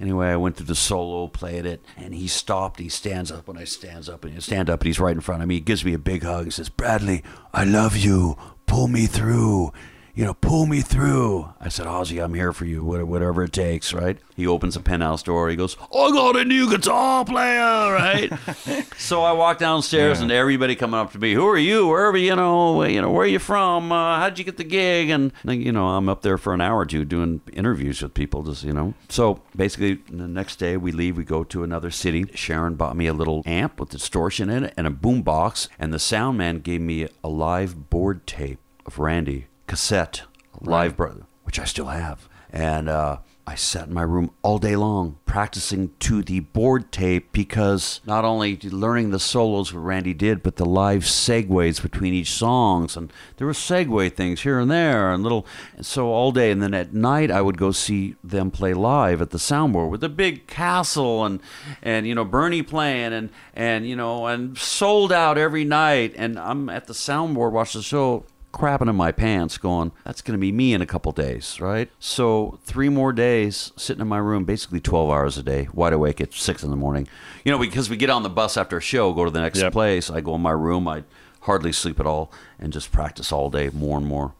Anyway, I went through the solo, played it, and he stopped. He stands up when I stands up, and he stand up, and he's right in front of me. He gives me a big hug. He says, "Bradley, I love you. Pull me through." You know, pull me through. I said, Ozzy, I'm here for you, whatever it takes, right? He opens the penthouse door. He goes, I got a new guitar player, right? <laughs> so I walk downstairs, and everybody coming up to me, who are you? Wherever you know, you know, where are you from? Uh, how'd you get the gig? And you know, I'm up there for an hour or two doing interviews with people, just you know. So basically, the next day we leave, we go to another city. Sharon bought me a little amp with distortion in it and a boom box, and the sound man gave me a live board tape of Randy cassette, live brother, which I still have, and. uh I sat in my room all day long practicing to the board tape because not only learning the solos what Randy did, but the live segues between each songs, and there were segue things here and there, and little. And so all day, and then at night I would go see them play live at the soundboard with the big castle and and you know Bernie playing and and you know and sold out every night, and I'm at the soundboard watching the show crapping in my pants going that's going to be me in a couple days right? So three more days sitting in my room basically 12 hours a day wide awake at six in the morning. You know because we get on the bus after a show go to the next Yep. place i go in my room i hardly sleep at all and just practice all day more and more.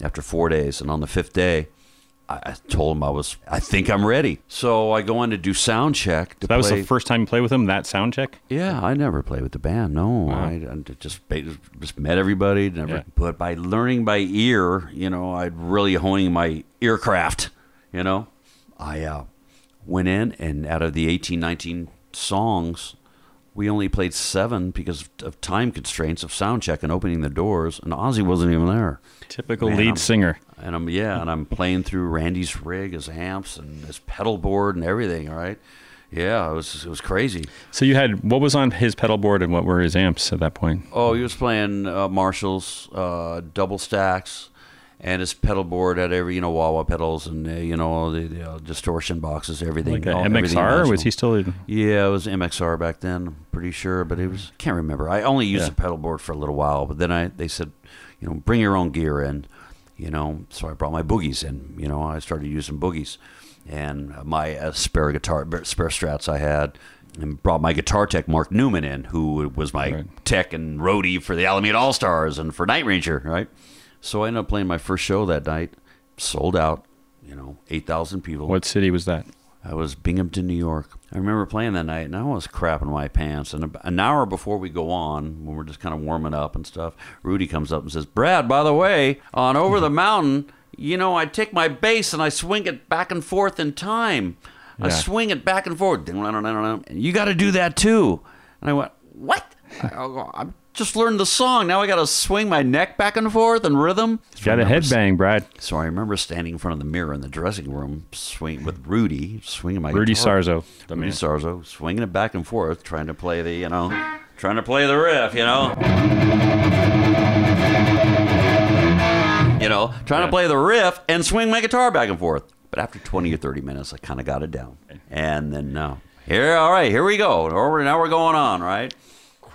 After four days and on the fifth day I I told him I was. I think I'm ready. So I go in to do sound check. To That was the first time you played with him. That sound check. Yeah, I never played with the band. No, I, I just just met everybody. Never, Yeah. but by learning by ear, you know, I'd really honing my earcraft. You know, I uh, went in and out of the 18, 19 songs, we only played seven because of time constraints of sound check and opening the doors, and Ozzy wasn't even there. Typical Man, lead I'm- singer. And I'm yeah, and I'm playing through Randy's rig, his amps, and his pedal board, and everything. All right, yeah, it was it was crazy. So you had what was on his pedal board and what were his amps at that point? Oh, he was playing uh, Marshalls, uh, double stacks, and his pedal board had every you know wah wah pedals and uh, you know the, the uh, distortion boxes, everything. Like all- everything MXR? Was he still? In, Yeah, it was MXR back then. I'm pretty sure, but it was can't remember. I only used Yeah. the pedal board for a little while, but then I they said, you know, bring your own gear in, you know. So I brought my boogies in. You know, I started using boogies, and my uh, spare guitar, spare strats I had. And brought my guitar tech Mark Newman in, who was my Right. tech and roadie for the Alameda All Stars and for Night Ranger, right? So I ended up playing my first show that night, sold out, you know, eight thousand people. what city was that? I was Binghamton, New York. I remember playing that night, and I was crapping my pants. And an hour before we go on, when we're just kind of warming up and stuff, Rudy comes up and says, "Brad, by the way, on Over the Mountain, you know, I take my bass and I swing it back and forth in time. I Yeah. swing it back and forth. And you got to do that too." And I went, "What? I, I'm just learned the song. Now I got to swing my neck back and forth in rhythm." Got a headbang, Brad. so I remember standing in front of the mirror in the dressing room, swing with Rudy, swinging my Rudy guitar. Sarzo, the Rudy man. Sarzo, swinging it back and forth, trying to play the, you know, trying to play the riff, you know, you know, trying Yeah. to play the riff and swing my guitar back and forth. But after twenty or thirty minutes, I kind of got it down, and then now here, all right, here we go. Now we're going on, right?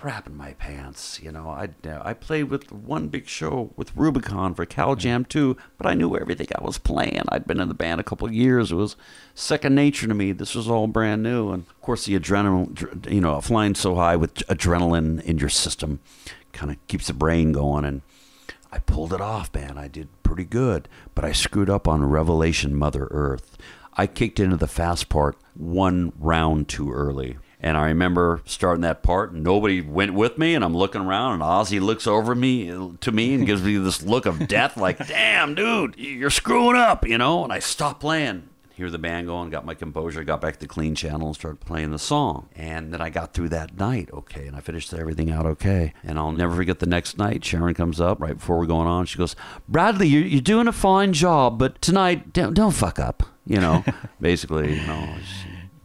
Crapping my pants, you know. I uh, I played with one big show with Rubicon for Cal mm-hmm. Jam 2, but I knew everything I was playing. I'd been in the band a couple of years. It was second nature to me. This was all brand new, and of course the adrenaline, you know, flying so high with adrenaline in your system, kind of keeps the brain going. And I pulled it off, man. I did pretty good, but I screwed up on Revelation Mother Earth. I kicked into the fast part one round too early. And I remember starting that part, and nobody went with me, and I'm looking around, and Ozzy looks over me to me and gives me this look of death, like, <laughs> "Damn, dude, you're screwing up," you know. And I stop playing. hear the band going, got my composure, got back to clean channel and started playing the song. And then I got through that night okay, and I finished everything out okay. And I'll never forget the next night, Sharon comes up right before we're going on. She goes, Bradley, you're, you're doing a fine job, but tonight, don't, don't fuck up. You know, <laughs> basically, you know,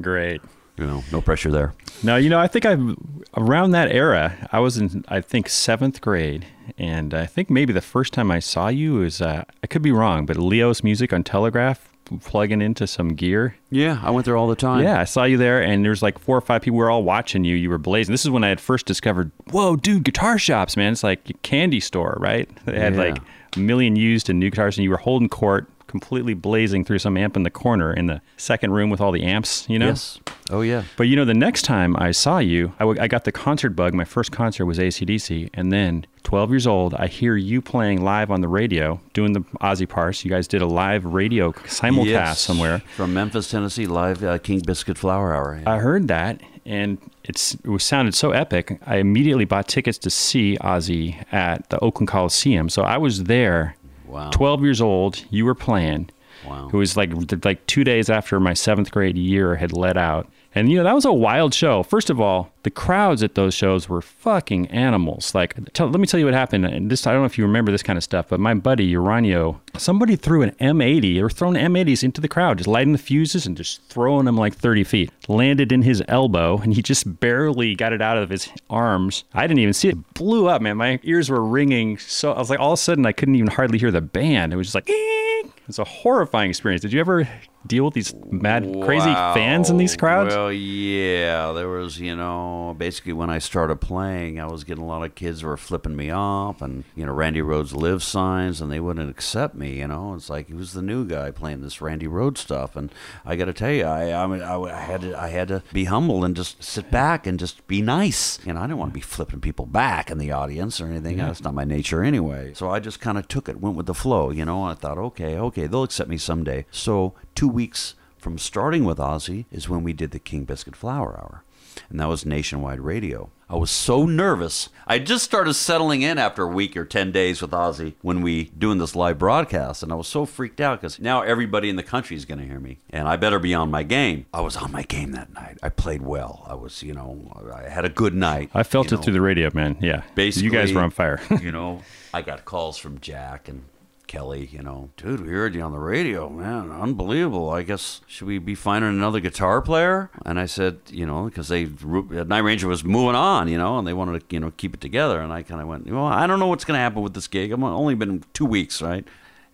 Great. You know, no pressure there. No, you know, I think I'm around that era, I was in I think seventh grade, and I think maybe the first time I saw you was uh, I could be wrong, but Leo's music on Telegraph plugging into some gear. Yeah, I went there all the time. Yeah, I saw you there, and there's like four or five people. We were all watching you. You were blazing. This is when I had first discovered, whoa, dude, guitar shops, man. It's like a candy store, right? They had Yeah. like a million used and new guitars, and you were holding court, completely blazing through some amp in the corner in the second room with all the amps. You know. Yes. Oh, yeah. But you know, the next time I saw you, I, w- I got the concert bug. My first concert was ACDC. And then, 12 years old, I hear you playing live on the radio, doing the Ozzy parts. You guys did a live radio simulcast Yes. somewhere. From Memphis, Tennessee, live uh, King Biscuit Flower Hour. I heard that, and it's it was sounded so epic. I immediately bought tickets to see Ozzy at the Oakland Coliseum. So I was there, Wow. 12 years old. You were playing. Wow. It was like like two days after my seventh grade year had let out. And you know that was a wild show. First of all, the crowds at those shows were fucking animals. Like, tell, let me tell you what happened. And this, I don't know if you remember this kind of stuff, but my buddy Uranio, somebody threw an M80. or thrown M80s into the crowd, just lighting the fuses and just throwing them like 30 feet. Landed in his elbow, and he just barely got it out of his arms. I didn't even see it. Blew up, man. My ears were ringing. So I was like, all of a sudden, I couldn't even hardly hear the band. It was just like, it was a horrifying experience. Did you ever deal with these mad, crazy fans in these crowds? Well, yeah, there was, you know, basically when I started playing, I was getting a lot of kids who were flipping me off, and you know, Randy Rhoads live signs, and they wouldn't accept me. You know, it's like he was the new guy playing this Randy Rhoads stuff, and I got to tell you, I, I, mean, I, I had to, I had to be humble and just sit back and just be nice. You know, I didn't want to be flipping people back in the audience or anything. That's not my nature anyway. So I just kind of took it, went with the flow. You know, I thought, okay, okay, they'll accept me someday. So two weeks from starting with Ozzy is when we did the King Biscuit Flower Hour. And that was nationwide radio. I was so nervous. I just started settling in after a week or 10 days with Ozzy when we doing this live broadcast. And I was so freaked out because now everybody in the country is going to hear me. And I better be on my game. I was on my game that night. I played well. I was, you know, I had a good night. I felt it through the radio, man. Yeah. basically you guys were on fire. <laughs> you know i got calls from jack and kelly you know dude we heard you on the radio man. Unbelievable. I guess should we be finding another guitar player? And i said you know because they uh, night ranger was moving on you know and they wanted to you know keep it together. And i kind of went well i don't know what's going to happen with this gig. I've only been two weeks right?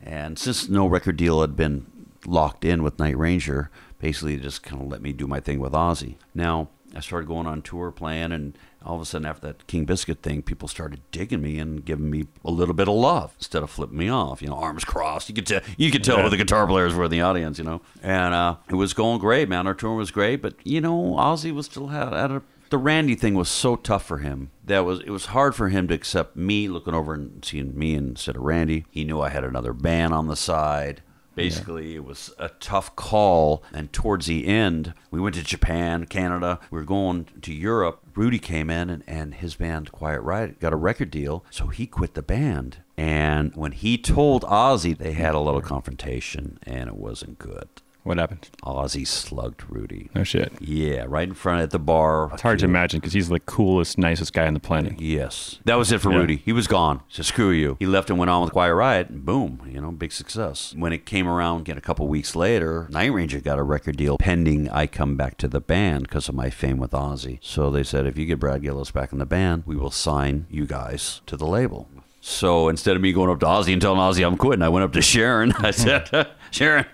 And since no record deal had been locked in with night ranger basically just kind of let me do my thing with ozzy. Now I started going on tour playing, and all of a sudden, after that King Biscuit thing, people started digging me and giving me a little bit of love instead of flipping me off. You know, arms crossed. You could tell. You could tell who the guitar players were in the audience. You know, and uh, it was going great, man. Our tour was great, but you know, Ozzy was still had, had a. The Randy thing was so tough for him that was it was hard for him to accept me looking over and seeing me instead of Randy. He knew I had another band on the side. Basically, it was a tough call. And towards the end, we went to Japan, Canada. We were going to Europe. Rudy came in, and, and his band, Quiet Riot, got a record deal. So he quit the band. And when he told Ozzy, they had a little confrontation, and it wasn't good. What happened? Ozzy slugged Rudy. No shit. Yeah, right in front at the bar. It's hard to imagine because he's the coolest, nicest guy on the planet. Yes. That was it for Yeah. Rudy. He was gone. So screw you. He left and went on with Quiet Riot, and boom, you know, big success. When it came around again a couple weeks later, Night Ranger got a record deal pending I come back to the band because of my fame with Ozzy. So they said, if you get Brad Gillis back in the band, we will sign you guys to the label. So instead of me going up to Ozzy and telling Ozzy I'm quitting, I went up to Sharon. <laughs> I said, <laughs> Sharon,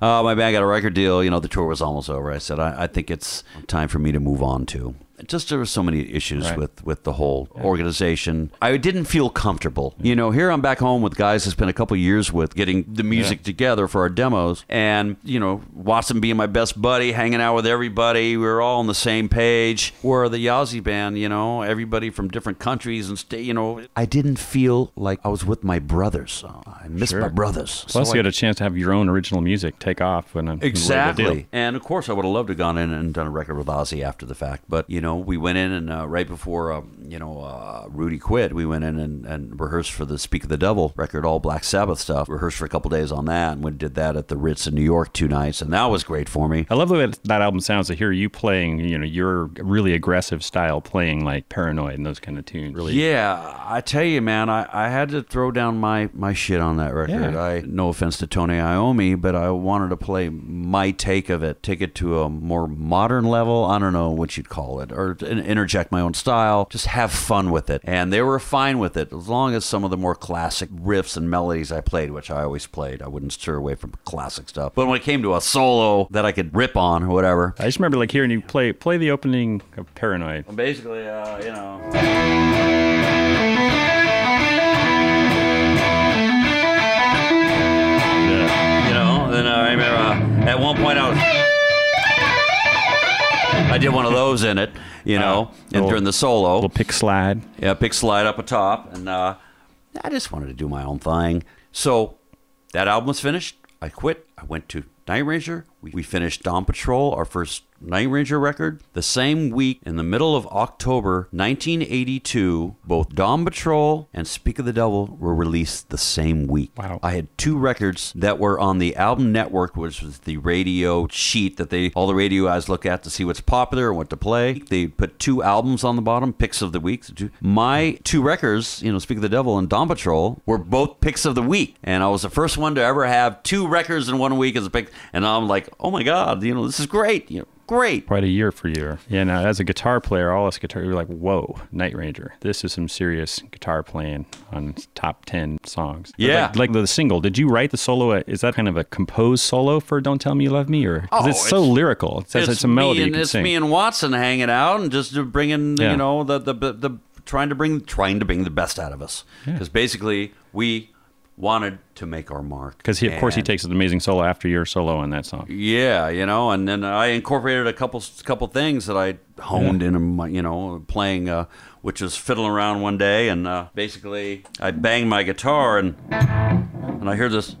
uh, my band got a record deal. You know, the tour was almost over. I said, I, I think it's time for me to move on too. Just there were so many issues Right. with, with the whole organization. I didn't feel comfortable. You know, here I'm back home with guys I spent a couple years with getting the music together for our demos. And, you know, Watson being my best buddy, hanging out with everybody. We were all on the same page. Where the Ozzy band, you know, everybody from different countries and state, you know. I didn't feel like I was with my brothers. I missed Sure. my brothers. Plus, So you I- had a chance to have your own original music take off when Exactly. And of course, I would have loved to have gone in and done a record with Ozzy after the fact. But, you know, we went in and uh, right before, uh, you know, uh, Rudy quit, we went in and, and rehearsed for the Speak of the Devil record, all Black Sabbath stuff. Rehearsed for a couple days on that, and we did that at the Ritz in New York two nights, and that was great for me. I love the way that, that album sounds. To hear you playing, you know, your really aggressive style playing like Paranoid and those kind of tunes. Really, Yeah, I tell you, man, I, I had to throw down my, my shit on that record. Yeah. I no offense to Tony Iommi, but I wanted to play my take of it, take it to a more modern level. I don't know what you'd call it, or interject my own style. Just have fun with it, and they were fine with it as long as some of the more classic riffs and melodies I played, which I always played. I wouldn't steer away from classic stuff. But when it came to a solo that I could rip on or whatever, I just remember like hearing you play play the opening of Paranoid. basically, uh, you know. Yeah. You know, then I remember uh, at one point I was. I did one of those in it, you know, and little- during the solo. Little pick slide. Yeah, big slide up a top. and uh, I just wanted to do my own thing. So that album was finished. I quit. I went to Night Ranger. We, we finished Dawn Patrol, our first Night Ranger record. The same week, in the middle of October 1982, both Dawn Patrol and Speak of the Devil were released the same week. Wow. I had two records that were on the album network, which was the radio sheet that they all the radio guys look at to see what's popular and what to play. They put two albums on the bottom, picks of the week. My two records, you know, Speak of the Devil and Dawn Patrol, were both picks of the week, and I was the first one to ever have two records in one week as a pick. And I'm like, oh my god, you know, this is great, you know, great. Quite a year for you. Yeah, uh, now as a guitar player, all us guitar, you're like, whoa, Night Ranger. This is some serious guitar playing on top 10 songs. Yeah. Like, like the single, did you write the solo? Is that kind of a composed solo for Don't Tell Me You Love Me? Or Oh, it's so lyrical. It says it's, a melody and, it's sing. me and Watson hanging out and just uh, bringing, Yeah. you know, the, the the the trying to bring trying to bring the best out of us because basically we wanted to make our mark. Because he, of course he takes an amazing solo after your solo on that song. Yeah, you know, and then I incorporated a couple couple things that I honed in, my, you know, playing, uh, which was fiddling around one day, and uh, basically I banged my guitar, and and I hear this.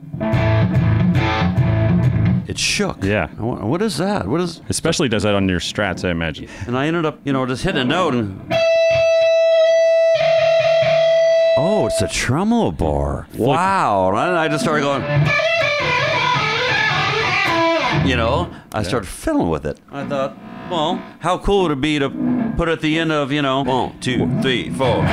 It shook. Yeah. Went, What is that? What is? Especially does that on your strats, I imagine. And I ended up, you know, just hitting a note, and oh, it's a tremolo bar. Wow! And I just started going. You know, I started fiddling with it. I thought, well, how cool would it be to put at the end of, you know, one, two, three, four.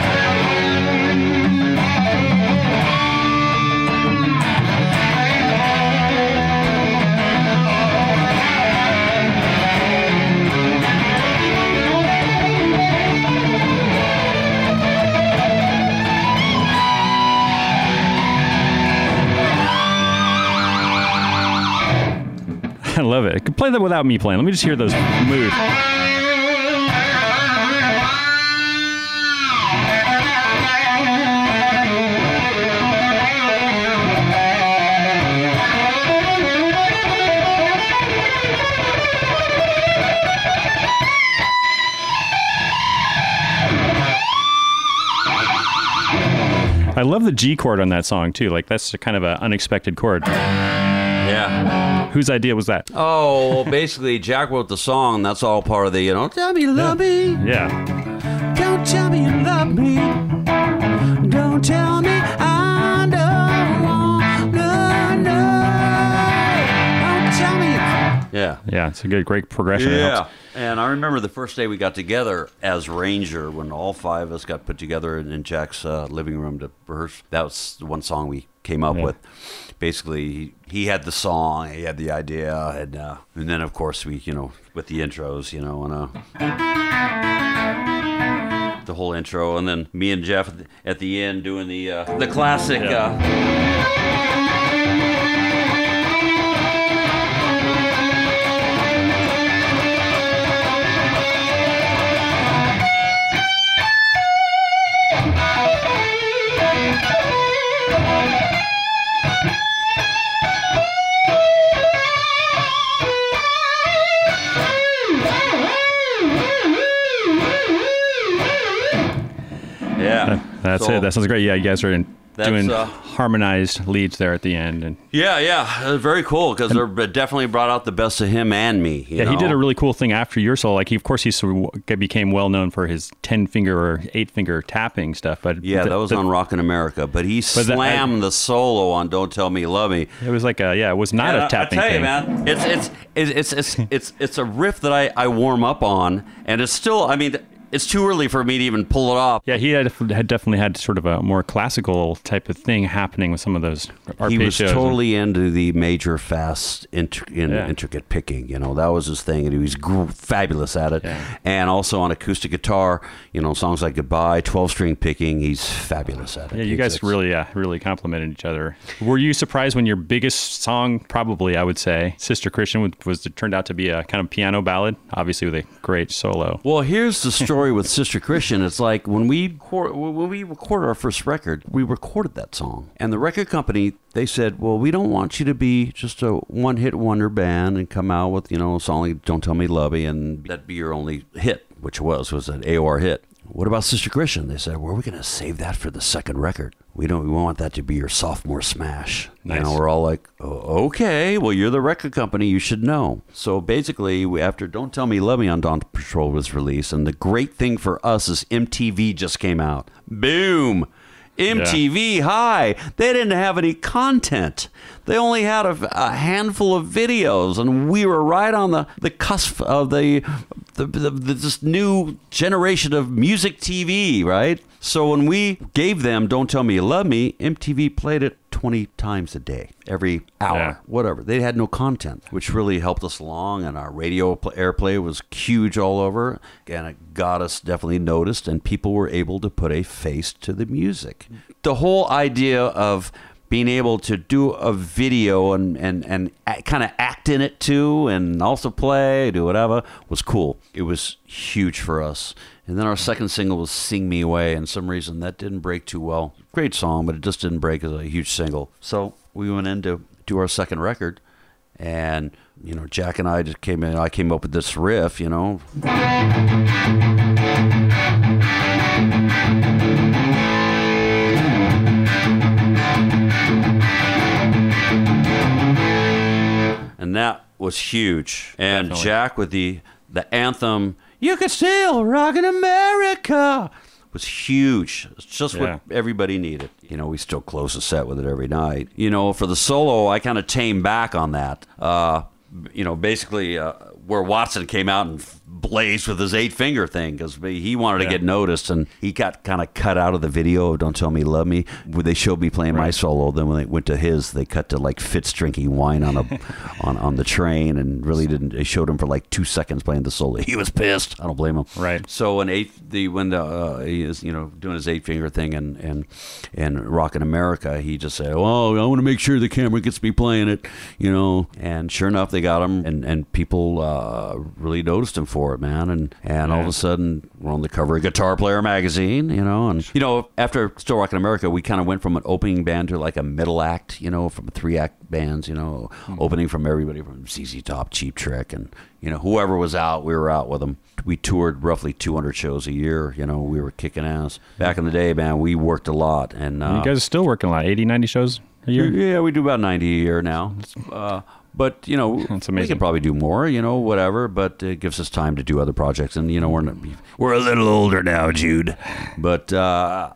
<laughs> I love it. Play that without me playing. Let me just hear those moves. I love the G chord on that song too. Like that's kind of an unexpected chord. Yeah. Whose idea was that? Oh, well, basically, Jack wrote the song. That's all part of the, you know, tell me you love me. Yeah. Don't tell me you love me. Don't tell me I don't want no, no. Don't tell me. Yeah. Yeah, it's a good, great progression. It Yeah. helps. And I remember the first day we got together as Ranger when all five of us got put together in, in Jack's uh, living room to rehearse. That was the one song we came up Yeah. with. Basically, he, had the song, he had the idea, and uh, and then of course we, you know, with the intros, you know, and uh, the whole intro, and then me and Jeff at the, end doing the uh, the classic. Uh, yeah, That's So- it. That sounds great. Yeah, you guys are in doing uh, harmonized leads there at the end. And Yeah, yeah, uh, very cool because they definitely brought out the best of him and me. you yeah, he did a really cool thing after your solo. Like, he, of course, he became well known for his ten finger or eight finger tapping stuff. But Yeah, the- that was the- on Rockin' America, but he But the- slammed the solo on "Don't Tell Me You Love Me." It was like a yeah, it was not And I- a tapping I tell thing. you, man, it's it's it's it's it's it's, it's a riff that I, I warm up on, and it's still. I mean, it's too early for me to even pull it off. Yeah, he had, had definitely had sort of a more classical type of thing happening with some of those he was totally into the major, fast, int- in, Yeah. intricate picking. You know, that was his thing, and he was gr- fabulous at it. Yeah. And also on acoustic guitar, you know, songs like "Goodbye," twelve-string picking, he's fabulous at it. Yeah, you guys it's- really, yeah, really complimented each other. Were you surprised when your biggest song, probably, I would say, "Sister Christian," was, was turned out to be a kind of piano ballad, obviously with a great solo. Well, here's the story with Sister Christian. It's like when we when we recorded our first record, we recorded that song, and the record company they said, "Well, we don't want you to be just a one-hit wonder band and come out with you know a song like Don't Tell Me Lovey and that be your only hit, which was was an AOR hit." What about Sister Christian? They said, "Well, we're going to save that for the second record. We don't. We want that to be your sophomore smash." You Nice. know, we're all like, oh, "Okay, well, you're the record company. You should know." So basically, we, after "Don't Tell Me Love Me" on Dawn Patrol was released, and the great thing for us is MTV just came out. Boom. MTV High. They didn't have any content. They only had a, a handful of videos, and we were right on the, the cusp of the, the, the, the this new generation of music TV, right? So when we gave them "Don't Tell Me You Love Me," MTV played it 20 times a day, every hour, Yeah. whatever. They had no content, which really helped us along, and our radio airplay was huge all over, and it got us definitely noticed, and people were able to put a face to the music. The whole idea of being able to do a video and and and kind of act in it too, and also play, do whatever, was cool. It was huge for us. And then our second single was "Sing Me Away," and some reason that didn't break too well. Great song, but it just didn't break as a huge single. So we went in to do our second record, and you know, Jack and I just came in. I came up with this riff, you know, and that was huge. And Definitely. Jack with the the anthem, "You Can Still Rock in America," was huge. It's just Yeah. what everybody needed. You know, we still close the set with it every night. You know, for the solo, I kind of tamed back on that. Uh, you know, basically uh, where Watson came out and blazed with his eight finger thing because he wanted to Yeah. get noticed and he got kind of cut out of the video of Don't Tell Me You Love Me. They showed me playing my solo. Then when they went to his, they cut to like Fitz drinking wine on a <laughs> on, on the train and really didn't. They showed him for like two seconds playing the solo. He was pissed. I don't blame him. Right. So when eight the when the uh, he is you know doing his eight finger thing and and and rocking America, he just said, "Well, I want to make sure the camera gets me playing it," you know. And sure enough, they got him, and and people uh, really noticed him for it, man. And and all of a sudden, we're on the cover of Guitar Player magazine, you know. And you know, after Still Rockin' America, we kind of went from an opening band to like a middle act, you know, from three act bands, you know, opening from everybody from ZZ Top, Cheap Trick, and you know whoever was out, we were out with them. We toured roughly 200 shows a year. You know, we were kicking ass. Back in the day, man, we worked a lot, and uh, you guys are still working a lot, 80, 90 shows a year. yeah, we do about 90 a year now. Uh, but, you know, <laughs> That's we can probably do more, you know, whatever, but it gives us time to do other projects. And, you know, we're, not, we're a little older now, Jude. But, uh,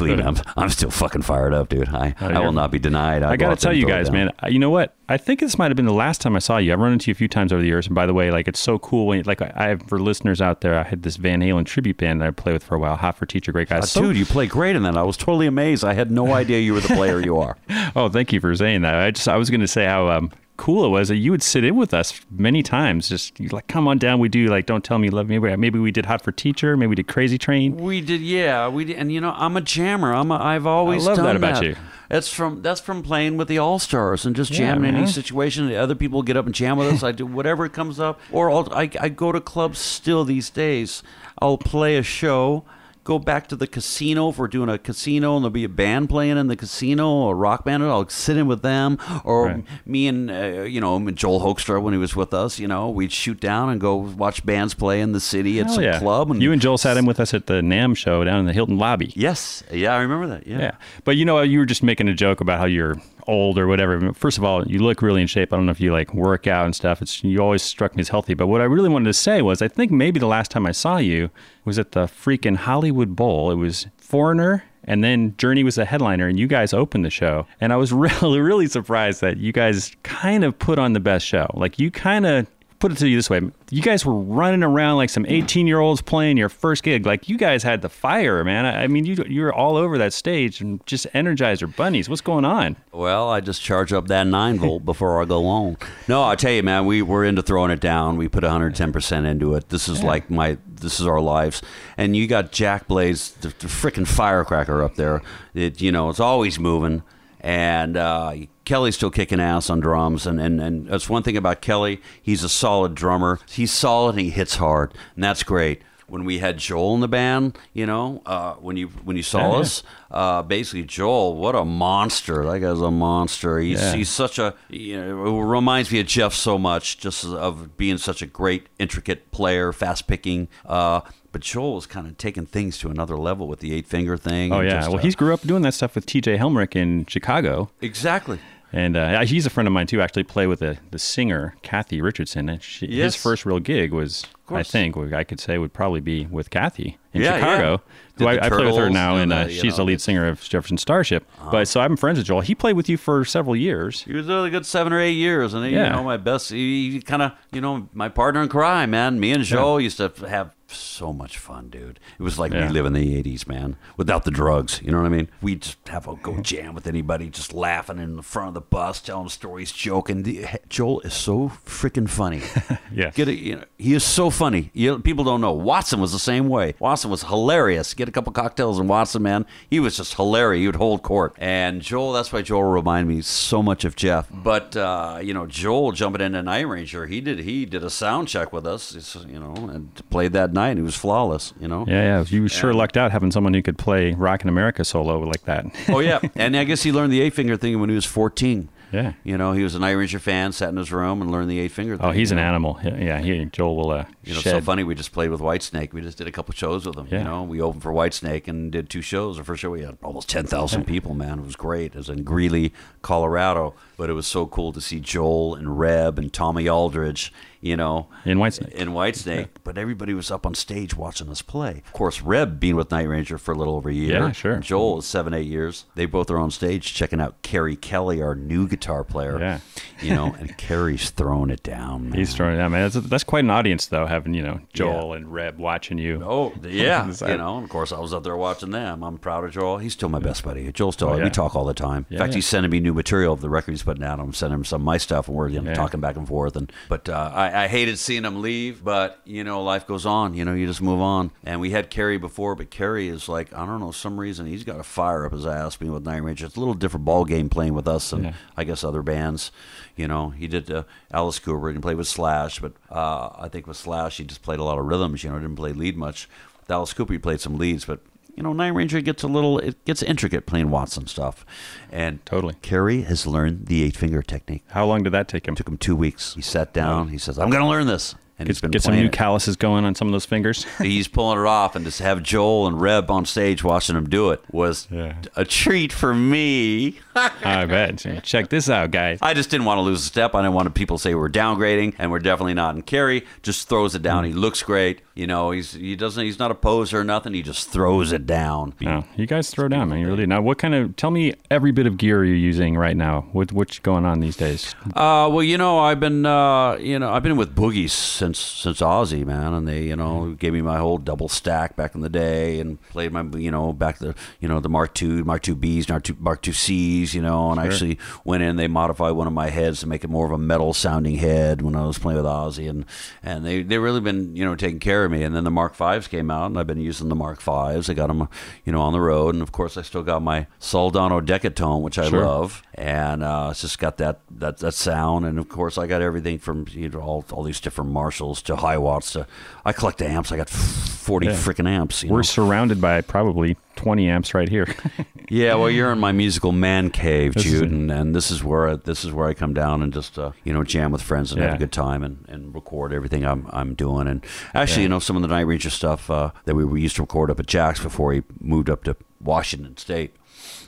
me, I'm, I'm still fucking fired up, dude. I, I you're- will not be denied. I'll I got to tell you guys, man. You know what? I think this might have been the last time I saw you. I've run into you a few times over the years. And by the way, like it's so cool when, like, I I have for listeners out there. I had this Van Halen tribute band that I played with for a while. Hot for Teacher, great guys. Uh, So- dude, you play great in that. I was totally amazed. I had no idea you were the player you are. <laughs> Oh, thank you for saying that. I just I was going to say how um, cool it was that you would sit in with us many times. Just like, come on down. We do like, don't tell me you love me. Maybe we did Hot for Teacher. Maybe we did Crazy Train. We did, yeah. We did, and you know, I'm a jammer. I'm a, I've always love done that about you. That's from that's from playing with the All Stars and just Yeah, jamming in any situation. The other people get up and jam with us. I do <laughs> whatever comes up, or I'll, I I go to clubs still these days. I'll play a show. Go back to the casino if we're doing a casino and there'll be a band playing in the casino, a rock band, and I'll sit in with them. Or Right. me and uh, you know and Joel Hoekstra when he was with us, you know, we'd shoot down and go watch bands play in the city at Hell some yeah. club. And you and Joel sat in with us at the NAMM show down in the Hilton lobby. yes, yeah, I remember that. Yeah. Yeah. But you know, you were just making a joke about how you're old or whatever. First of all, you look really in shape. I don't know if you like work out and stuff. It's you always struck me as healthy. But what I really wanted to say was I think maybe the last time I saw you was at the freaking Hollywood Bowl. It was Foreigner and then Journey was the headliner and you guys opened the show. And I was <laughs> really really surprised that you guys kind of put on the best show. Like you kind of put it to you this way you guys were running around like some 18 year olds playing your first gig like you guys had the fire man i, I mean you, you were all over that stage and just energizer bunnies what's going on Well, I just charge up that nine volt before I go on. No, I tell you, man, we we're into throwing it down. We put 110 percent into it. This is like my this is our lives. And you got Jack Blades, the, the freaking firecracker up there. It you know it's always moving. And uh, Kelly's still kicking ass on drums, and, and, and that's one thing about Kelly. He's a solid drummer. He's solid and he hits hard, and that's great. When we had Joel in the band, you know, uh, when you when you saw Yeah, yeah. us, uh, basically Joel, what a monster! That guy's a monster. He's Yeah. he's such a you know, it reminds me of Jeff so much, just of being such a great, intricate player, fast picking. Uh, but Joel was kind of taking things to another level with the eight finger thing. oh yeah well uh, he grew up doing that stuff with tj helmerich in chicago exactly. and uh, he's a friend of mine too actually play with the, the singer cathy richardson and she, Yes. his first real gig was i think i could say would probably be with cathy in Yeah, chicago yeah. I, I play with her now and uh, the, she's the lead singer of jefferson starship but so i'm friends with joel he played with you for several years He was there a good seven or eight years, and Yeah. you know my best. He, he kind of you know my partner in crime, man. Me and Joe used to have so much fun, dude. It was like Yeah. we live in the '80s, man, without the drugs. You know what I mean? We just have a go <laughs> jam with anybody, just laughing in the front of the bus, telling stories, joking. The, Joel is so freaking funny. <laughs> Yeah. Get it? You know, he is so funny. You people don't know. Watson was the same way. Watson was hilarious. Get a couple cocktails and Watson, man, he was just hilarious. He would hold court. And Joel, that's why Joel reminded me so much of Jeff. But uh, you know, Joel jumping in into Night Ranger, he did he did a sound check with us, you know, and played that night. and He was flawless. You know. Yeah, yeah. You sure lucked out having someone who could play Rock in America solo like that. <laughs> Oh yeah, and I guess he learned the eight finger thing when he was fourteen. Yeah. You know, he was an Night Ranger fan, sat in his room and learned the eight finger thing. Oh, he's an know? animal. Yeah, yeah. He, Joel will uh, You know, shed. so funny. We just played with Whitesnake. We just did a couple shows with them. Yeah. You know, we opened for Whitesnake and did two shows. The first show we had almost ten thousand people. Man, it was great. It was in Greeley, Colorado. But it was so cool to see Joel and Reb and Tommy Aldridge. You know, In Whitesnake. In Whitesnake. But everybody was up on stage watching us play. Of course, Reb being with Night Ranger for a little over a year. Yeah, sure. Joel is seven, eight years. They both are on stage checking out Keri Kelli, our new guitar player. Yeah. You know, and <laughs> Keri's throwing it down. Man. He's throwing it out, man. That's, that's quite an audience, though, having, you know, Joel and Reb watching you. Oh <laughs> yeah, you know. And of course, I was up there watching them. I'm proud of Joel. He's still my best buddy. Joel still. Oh, yeah. We talk all the time. In fact, yeah. he's sending me new material of the record he's putting out. I'm sending him some of my stuff, and we're you know, Yeah. talking back and forth. And but uh, I, I hated seeing him leave, but you know, life goes on. You know, you just move on. And we had Keri before, but Keri is like I don't know some reason he's got a fire up his ass being with Night Ranger. It's a little different ball game playing with us and Yeah. I guess other bands. You know, he did uh, Alice Cooper and played with Slash, but uh, I think with Slash he just played a lot of rhythms. You know, didn't play lead much. With Alice Cooper he played some leads, but you know, Night Ranger gets a little, it gets intricate playing Watson stuff. And Totally. Keri has learned the eight finger technique. How long did that take him? Took him two weeks. He sat down. Oh. He says, "I'm going to learn this." And he's Get, been get some new it. calluses going on some of those fingers. <laughs> He's pulling it off, and to have Joel and Reb on stage watching him do it was Yeah. a treat for me. <laughs> I bet. Check this out, guys. I just didn't want to lose a step. I didn't want people to say we're downgrading, and we're definitely not. And Keri just throws it down. He looks great. You know, he's he doesn't. He's not a poser or nothing. He just throws it down. No, you guys throw down, man. You really. Now, what kind of? Tell me every bit of gear you're using right now. What what's going on these days? Uh, well, you know, I've been, uh, you know, I've been with Boogies since since Ozzy, man, and they, you know, gave me my whole double stack back in the day, and played my, you know, back the, you know, the Mark II, Mark II Bs, Mark II, Mark II Cs, you know, and I actually went in, they modified one of my heads to make it more of a metal sounding head when I was playing with Ozzy, and and they they really been, you know, taking care of me, and then the Mark Fives came out, and I've been using the Mark Fives. I got them, you know, on the road, and of course I still got my Soldano Decatone, which I Sure. love, and uh, it's just got that that that sound, and of course I got everything from you know all, all these different Marshall To high watts to. I collect amps. I got forty Yeah. freaking amps. You We're know? surrounded by probably 20 amps right here. <laughs> Yeah, well, you're in my musical man cave, This Jude, and, and this is where I, this is where I come down and just uh, you know jam with friends and have a good time and, and record everything I'm I'm doing. And actually, you know, some of the Night Ranger stuff uh, that we were used to record up at Jack's before he moved up to Washington State.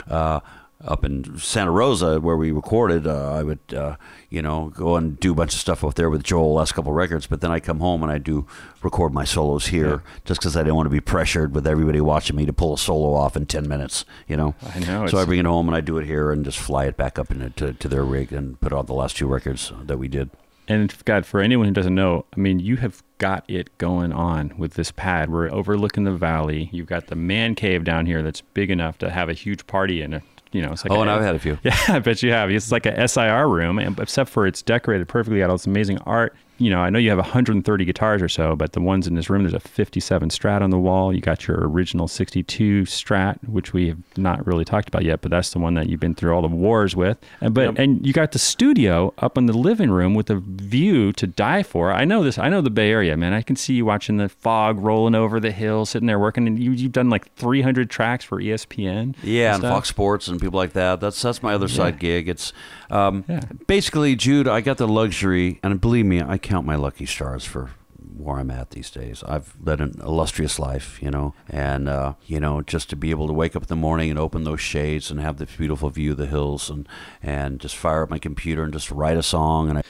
Uh, up in Santa Rosa, where we recorded, uh, I would, uh, you know, go and do a bunch of stuff up there with Joel, last couple records. But then I come home and I do record my solos here, just because I didn't want to be pressured with everybody watching me to pull a solo off in ten minutes. You know, I know, So I bring it home and I do it here and just fly it back up into to their rig and put out the last two records that we did. And God, for anyone who doesn't know, I mean, you have got it going on with this pad. We're overlooking the valley. You've got the man cave down here that's big enough to have a huge party in it. You know, it's like Oh, a- and I've had a few. <laughs> Yeah, I bet you have. It's like a SIR room, except for it's decorated perfectly. Got all this amazing art. You know, I know you have 130 guitars or so, but the ones in this room, there's a 57 Strat on the wall. You got your original 62 Strat, which we have not really talked about yet, but that's the one that you've been through all the wars with. And but and you got the studio up in the living room with a view to die for. I know this. I know the Bay Area, man. I can see you watching the fog rolling over the hill, sitting there working, and you, you've done like 300 tracks for ESPN. Yeah, and stuff. Fox Sports and people like that. That's that's my other side gig. It's um, Yeah. basically, Jude. I got the luxury, and believe me, I count my lucky stars for where I'm at these days. I've led an illustrious life, you know, and uh, you know, just to be able to wake up in the morning and open those shades and have this beautiful view of the hills, and and just fire up my computer and just write a song, and I,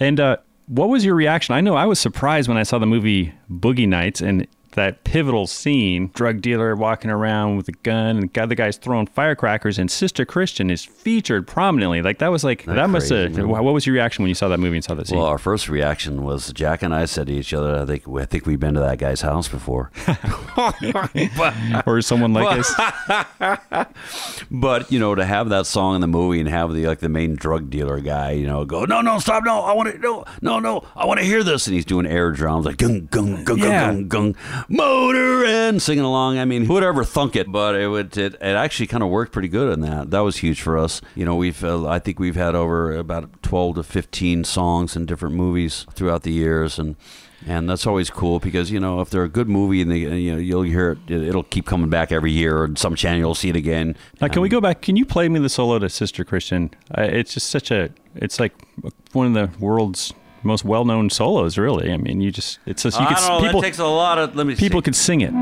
And uh, what was your reaction? I know I was surprised when I saw the movie Boogie Nights and that pivotal scene drug dealer walking around with a gun and the other guy's throwing firecrackers and Sister Christian is featured prominently. Like that was like that, That must have. What was your reaction when you saw that movie and saw that scene? well, our first reaction was Jack and I said to each other, I think I think we've been to that guy's house before. <laughs> <laughs> or someone like us? <laughs> But you know, to have that song in the movie and have the like the main drug dealer guy, you know, go no no stop no I want to no no no I want to hear this and he's doing air drums like gung gung gung Yeah. gung gung motor and singing along. I mean, who would ever thunk it? But it would it, it actually kind of worked pretty good in that. That was huge for us. You know, we've uh, I think we've had over about twelve to fifteen songs in different movies throughout the years and. And that's always cool because you know if they're a good movie and they, you know you'll hear it, it'll keep coming back every year, and some channel you'll see it again. Now, can we go back? Can you play me the solo to Sister Christian? Uh, it's just such a. It's like one of the world's most well-known solos. Really, I mean, you just. It's just you I could don't know. people takes a lot of. Let me. people see. could sing it.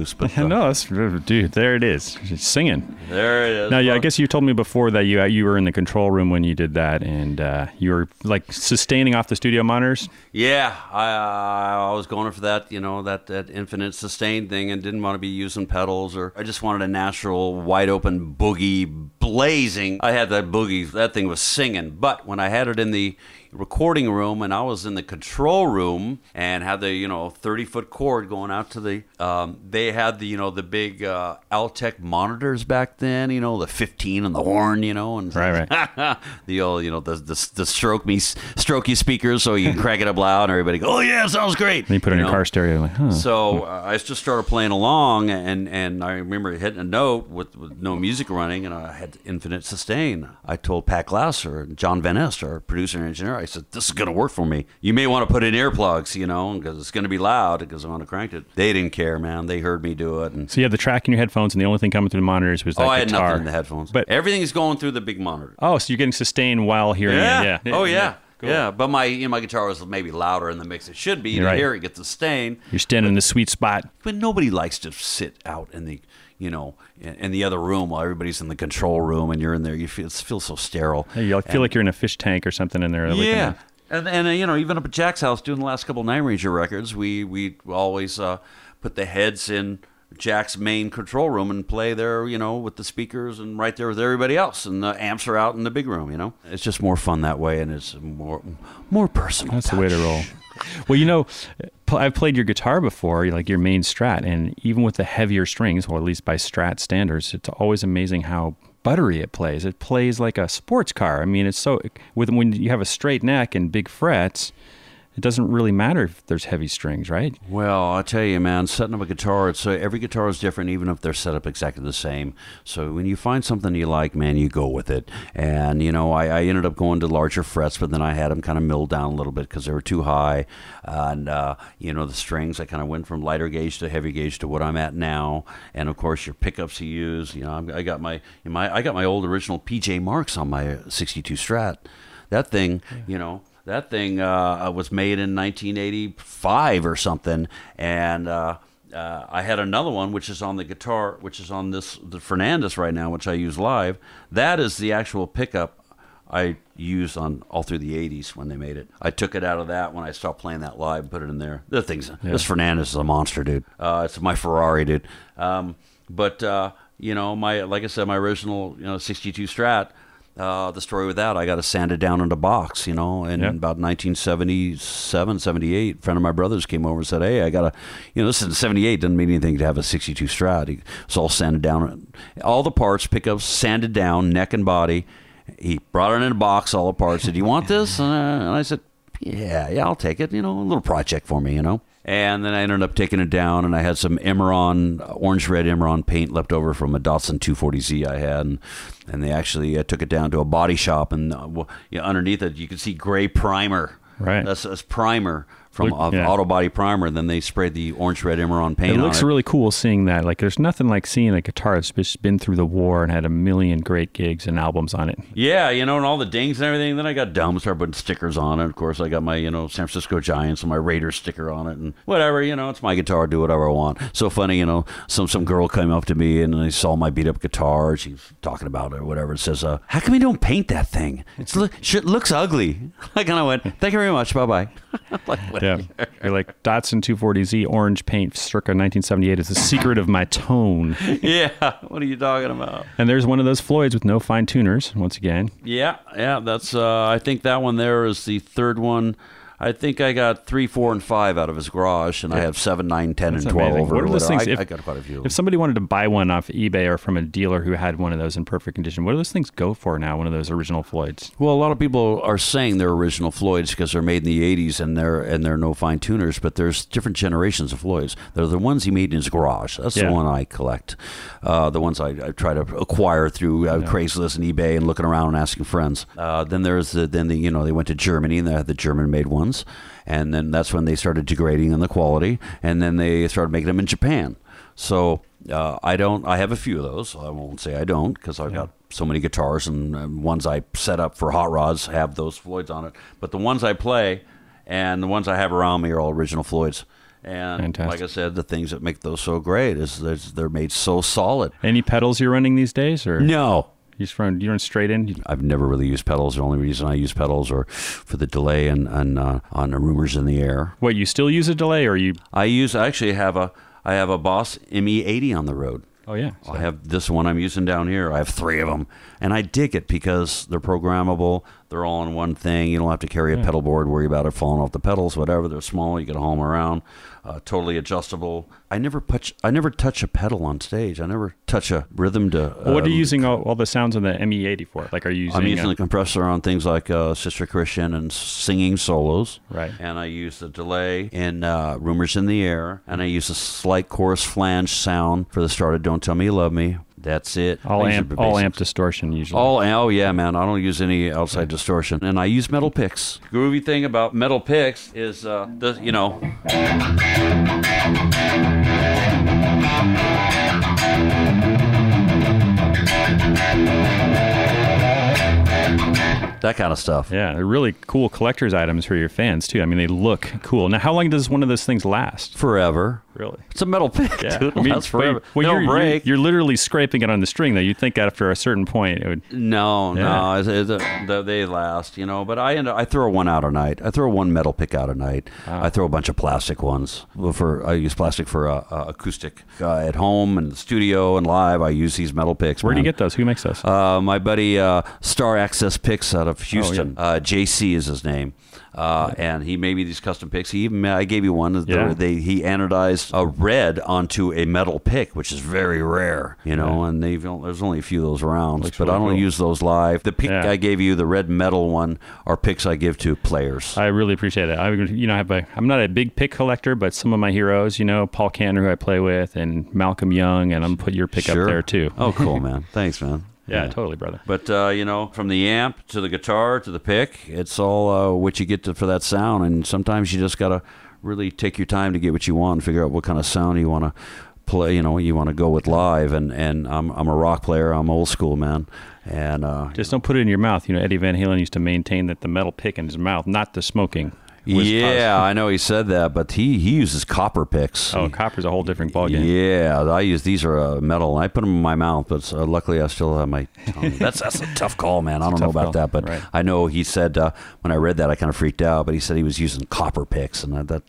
Loose, but <laughs> uh, no, that's dude. There it is. She's singing. there it is. Now, yeah, I guess you told me before that you you were in the control room when you did that, and uh, you were like sustaining off the studio monitors. Yeah, I I was going for that, you know, that that infinite sustain thing, and didn't want to be using pedals, or I just wanted a natural, wide open boogie blazing. I had that boogie, that thing was singing. But when I had it in the recording room and I was in the control room and had the you know 30 foot cord going out to the um, they had the you know the big uh, Altec monitors back then you know the 15 and the horn you know and Right, <laughs> the old you know the the, the stroke me strokey speakers so you can crack it up loud and everybody go oh yeah sounds great And you put it in your car stereo, like, huh? So uh, I just started playing along, and, and I remember hitting a note with, with no music running, and I had infinite sustain. I told Pat Glasser and John Van Nest, our producer and engineer, I said, "This is going to work for me. You may want to put in earplugs, you know, because it's going to be loud because I'm want to crank it." They didn't care, man. They heard me do it, and so you had the track in your headphones, and the only thing coming through the monitors was that oh, I had guitar. nothing in the headphones. But everything's going through the big monitor. oh, so you're getting sustained while hearing Yeah. it. Yeah. Oh yeah. Cool. Yeah, but my you know, my guitar was maybe louder in the mix. It should be. To right. hear it get the sustain. You're standing in the sweet spot. But nobody likes to sit out in the, you know, in, in the other room while everybody's in the control room and you're in there. You feel it feels so sterile. Hey, You feel like you're in a fish tank or something in there. yeah. And and uh, you know, even up at Jack's house doing the last couple Night Ranger records, we we always uh, put the heads in Jack's main control room and play there, you know, with the speakers and right there with everybody else, and the amps are out in the big room. You know, it's just more fun that way, and it's more more personal. That's the way to roll. <laughs> Well, you know, I've played your guitar before, like your main Strat, and even with the heavier strings, or at least by Strat standards, it's always amazing how buttery it plays. It plays like a sports car. I mean, it's so with when you have a straight neck and big frets, it doesn't really matter if there's heavy strings, right? Well, I tell you, man, setting up a guitar, it's uh, every guitar is different, even if they're set up exactly the same. So when you find something you like, man, you go with it. And you know, I, I ended up going to larger frets, but then I had them kind of milled down a little bit because they were too high. And uh, you know, the strings, I kind of went from lighter gauge to heavy gauge to what I'm at now. And of course, your pickups you use. You know, I'm- I got my, my I got my old original PJ Marks on my 62 Strat. That thing, you know. That thing uh, was made in 1985 or something, and uh, uh, I had another one which is on the guitar, which is on this the Fernandes right now, which I use live. That is the actual pickup I used on all through the 80s when they made it. I took it out of that when I stopped playing that live, and put it in there. The thing's this Fernandes is a monster, dude. Uh, it's my Ferrari, dude. Um, but uh, you know, my like I said, my original you know 62 Strat. Uh, the story with that, I got to sand it sanded down in a box, you know, And about 1977, 78. A friend of my brother's came over and said, Hey, I got a, you know, this is 78, doesn't mean anything to have a 62 Strat. It's all sanded down. All the parts, pickups, sanded down, neck and body. He brought it in a box, all the parts. Said, "You want this?" Uh, and I said, "Yeah, yeah, I'll take it. You know, a little project for me, you know." And then I ended up taking it down, and I had some Imron, orange red Imron paint left over from a Datsun 240Z I had, and, and they actually uh, took it down to a body shop, and uh, well, yeah, underneath it you could see gray primer. Right. That's, that's primer from Look- yeah. auto body primer. And then they sprayed the orange red Imron paint. It looks really cool seeing that. Like, there's nothing like seeing a guitar that's just been through the war and had a million great gigs and albums on it. Yeah, you know, and all the dings and everything. Then I got dumb, started putting stickers on it. Of course, I got my, you know, San Francisco Giants and my Raiders sticker on it, and whatever. You know, it's my guitar. Do whatever I want. So funny, you know. Some some girl came up to me and I saw my beat up guitar. She's talking about it or whatever. It says, uh, "How come you don't paint that thing? It's look, shit looks ugly." <laughs> I kind of went, "Thank you very much. Bye bye." <laughs> like, Yeah. <laughs> You're like, Datsun 240Z orange paint circa 1978 is the secret of my tone. <laughs> yeah. What are you talking about? And there's one of those Floyds with no fine tuners, once again. Yeah, yeah, that's. Uh, I think that one there is the third one. I think I got three, four, and five out of his garage, and I have seven, nine, ten, That's and twelve. amazing. Or What are those things? I, if, I got quite a few. If somebody wanted to buy one off eBay or from a dealer who had one of those in perfect condition, what do those things go for now? One of those original Floyds. well, a lot of people are saying they're original Floyds because they're made in the '80s and they're and they're no fine tuners. But there's different generations of Floyds. They're the ones he made in his garage. That's Yeah. the one I collect. Uh, the ones I, I try to acquire through uh, Craigslist and eBay and looking around and asking friends. Uh, then there's the then the you know they went to Germany and they had the German made and then that's when they started degrading in the quality, and then they started making them in Japan. So uh, I don't. I have a few of those. I won't say I don't because I've got so many guitars and um, ones I set up for hot rods have those Floyds on it. But the ones I play and the ones I have around me are all original Floyds. And Fantastic. like I said, the things that make those so great is they're made so solid. Any pedals you're running these days, or No, you just run you run straight in? I've never really used pedals. The only reason I use pedals are for the delay and, and uh, on the rumors in the air. What you still use a delay, or you? I use I actually have a I have a Boss ME80 on the road. Oh yeah, I have this one I'm using down here. I have three of them, and I dig it because they're programmable. They're all in one thing. You don't have to carry a pedal board, worry about it falling off the pedals, whatever. They're small. You can haul them around. Uh, totally adjustable. I never touch. I never touch a pedal on stage. I never touch a rhythm to. Well, what are you um, using all, all the sounds on the ME80 for? Like, are you using? I'm using uh, the compressor on things like uh, Sister Christian and singing solos. Right. And I use the delay in uh, Rumors in the Air. And I use a slight chorus flange sound for the start of Don't Tell Me You Love Me. That's it. all amp, all amp distortion usually. All oh yeah, man. I don't use any outside distortion, and I use metal picks. Groovy thing about metal picks is uh, the you know that kind of stuff. Yeah, they're really cool collector's items for your fans too. I mean, they look cool. Now, how long does one of those things last? Forever. Really? It's a metal pick, Yeah, dude. I mean, That's forever. well, They'll you're, you're- break. You're, literally scraping it on the string, though. You'd think after a certain point it would. No, Yeah. no, it's, it's a, the- they last, you know. But I end up, I throw one out a night. I throw one metal pick out a night. I throw a bunch of plastic ones. For I use plastic for uh, uh, acoustic uh, at home and the studio and live. I use these metal picks. Where do you get those? Who makes those? Uh, my buddy uh, Star Access Picks out of Houston. yeah. uh, JC is his name. Uh, and he made me these custom picks. He even I gave you one. Yeah. They he anodized a red onto a metal pick, which is very rare, you know. And they've there's only a few of those rounds, Looks but I really don't cool. use those live. The pick Yeah. I gave you, the red metal one, are picks I give to players. I really appreciate it. I, you know, I have a, I'm not a big pick collector, but some of my heroes, you know, Paul Cantor, who I play with, and Malcolm Young, and I'm put your pick Sure. up there too. Oh, cool, <laughs> man. Thanks, man. Yeah, totally, brother. But uh, you know, from the amp to the guitar to the pick, it's all uh, what you get to, for that sound. And sometimes you just gotta really take your time to get what you want and figure out what kind of sound you want to play. You know, you want to go with live. And and I'm I'm a rock player. I'm old school, man. And uh, Just don't put it in your mouth. You know, Eddie Van Halen used to maintain that the metal pick in his mouth, not the smoking. Yeah, I know he said that, but he he uses copper picks. Oh, copper's a whole different ballgame. Yeah, I use these are uh, metal. and I put them in my mouth, but uh, luckily I still have my tongue. <laughs> That's that's a tough call, man. I don't know about call, that, but right. I know he said uh, when I read that I kind of freaked out. But he said he was using copper picks, and that, that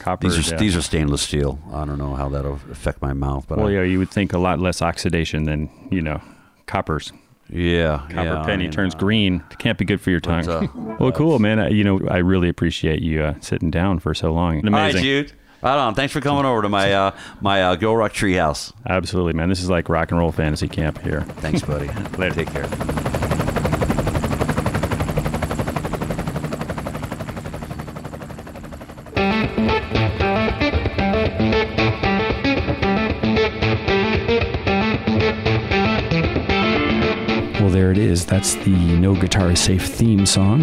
Copper. these are yeah. these are stainless steel. I don't know how that'll affect my mouth, but Well, I, yeah, you would think a lot less oxidation than you know, copper's. Yeah, Copper yeah, I penny mean, turns uh, green. It can't be good for your tongue. uh, <laughs> well, cool, man. Uh, You know, I really appreciate you uh, sitting down for so long. All right, Amazing. Jude. Right on. Thanks for coming over to my uh, my uh, Go Rock Treehouse. Absolutely, man. This is like rock and roll fantasy camp here. Thanks, buddy. <laughs> Later. Take care. That's the No Guitar Safe theme song.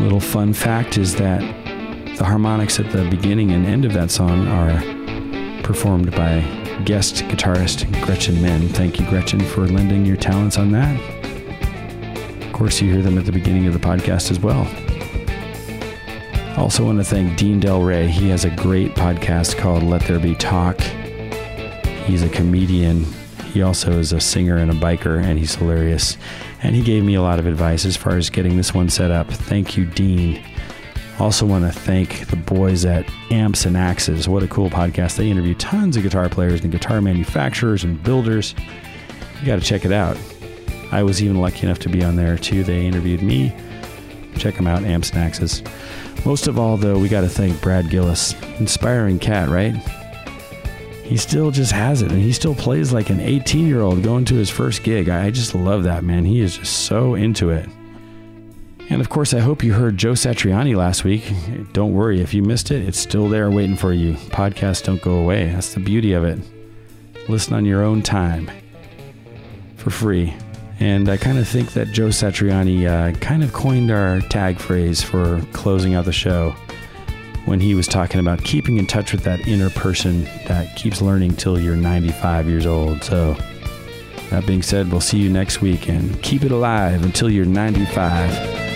Little fun fact is that the harmonics at the beginning and end of that song are performed by guest guitarist Gretchen Menn. Thank you, Gretchen, for lending your talents on that. Of course, you hear them at the beginning of the podcast as well. Also want to thank Dean Delray. He has a great podcast called Let There Be Talk. He's a comedian. He also is a singer and a biker, and he's hilarious. And he gave me a lot of advice as far as getting this one set up. Thank you, Dean. Also, want to thank the boys at Amps and Axes. What a cool podcast. They interview tons of guitar players and guitar manufacturers and builders. You got to check it out. I was even lucky enough to be on there too. They interviewed me. Check them out, Amps and Axes. Most of all, though, we got to thank Brad Gillis. Inspiring cat, right? He still just has it and he still plays like an 18 year old going to his first gig. I just love that, man. He is just so into it. And of course, I hope you heard Joe Satriani last week. Don't worry, if you missed it, it's still there waiting for you. Podcasts don't go away. That's the beauty of it. Listen on your own time for free. And I kind of think that Joe Satriani uh, kind of coined our tag phrase for closing out the show when he was talking about keeping in touch with that inner person that keeps learning till you're 95 years old. So, that being said, we'll see you next week and keep it alive until you're 95.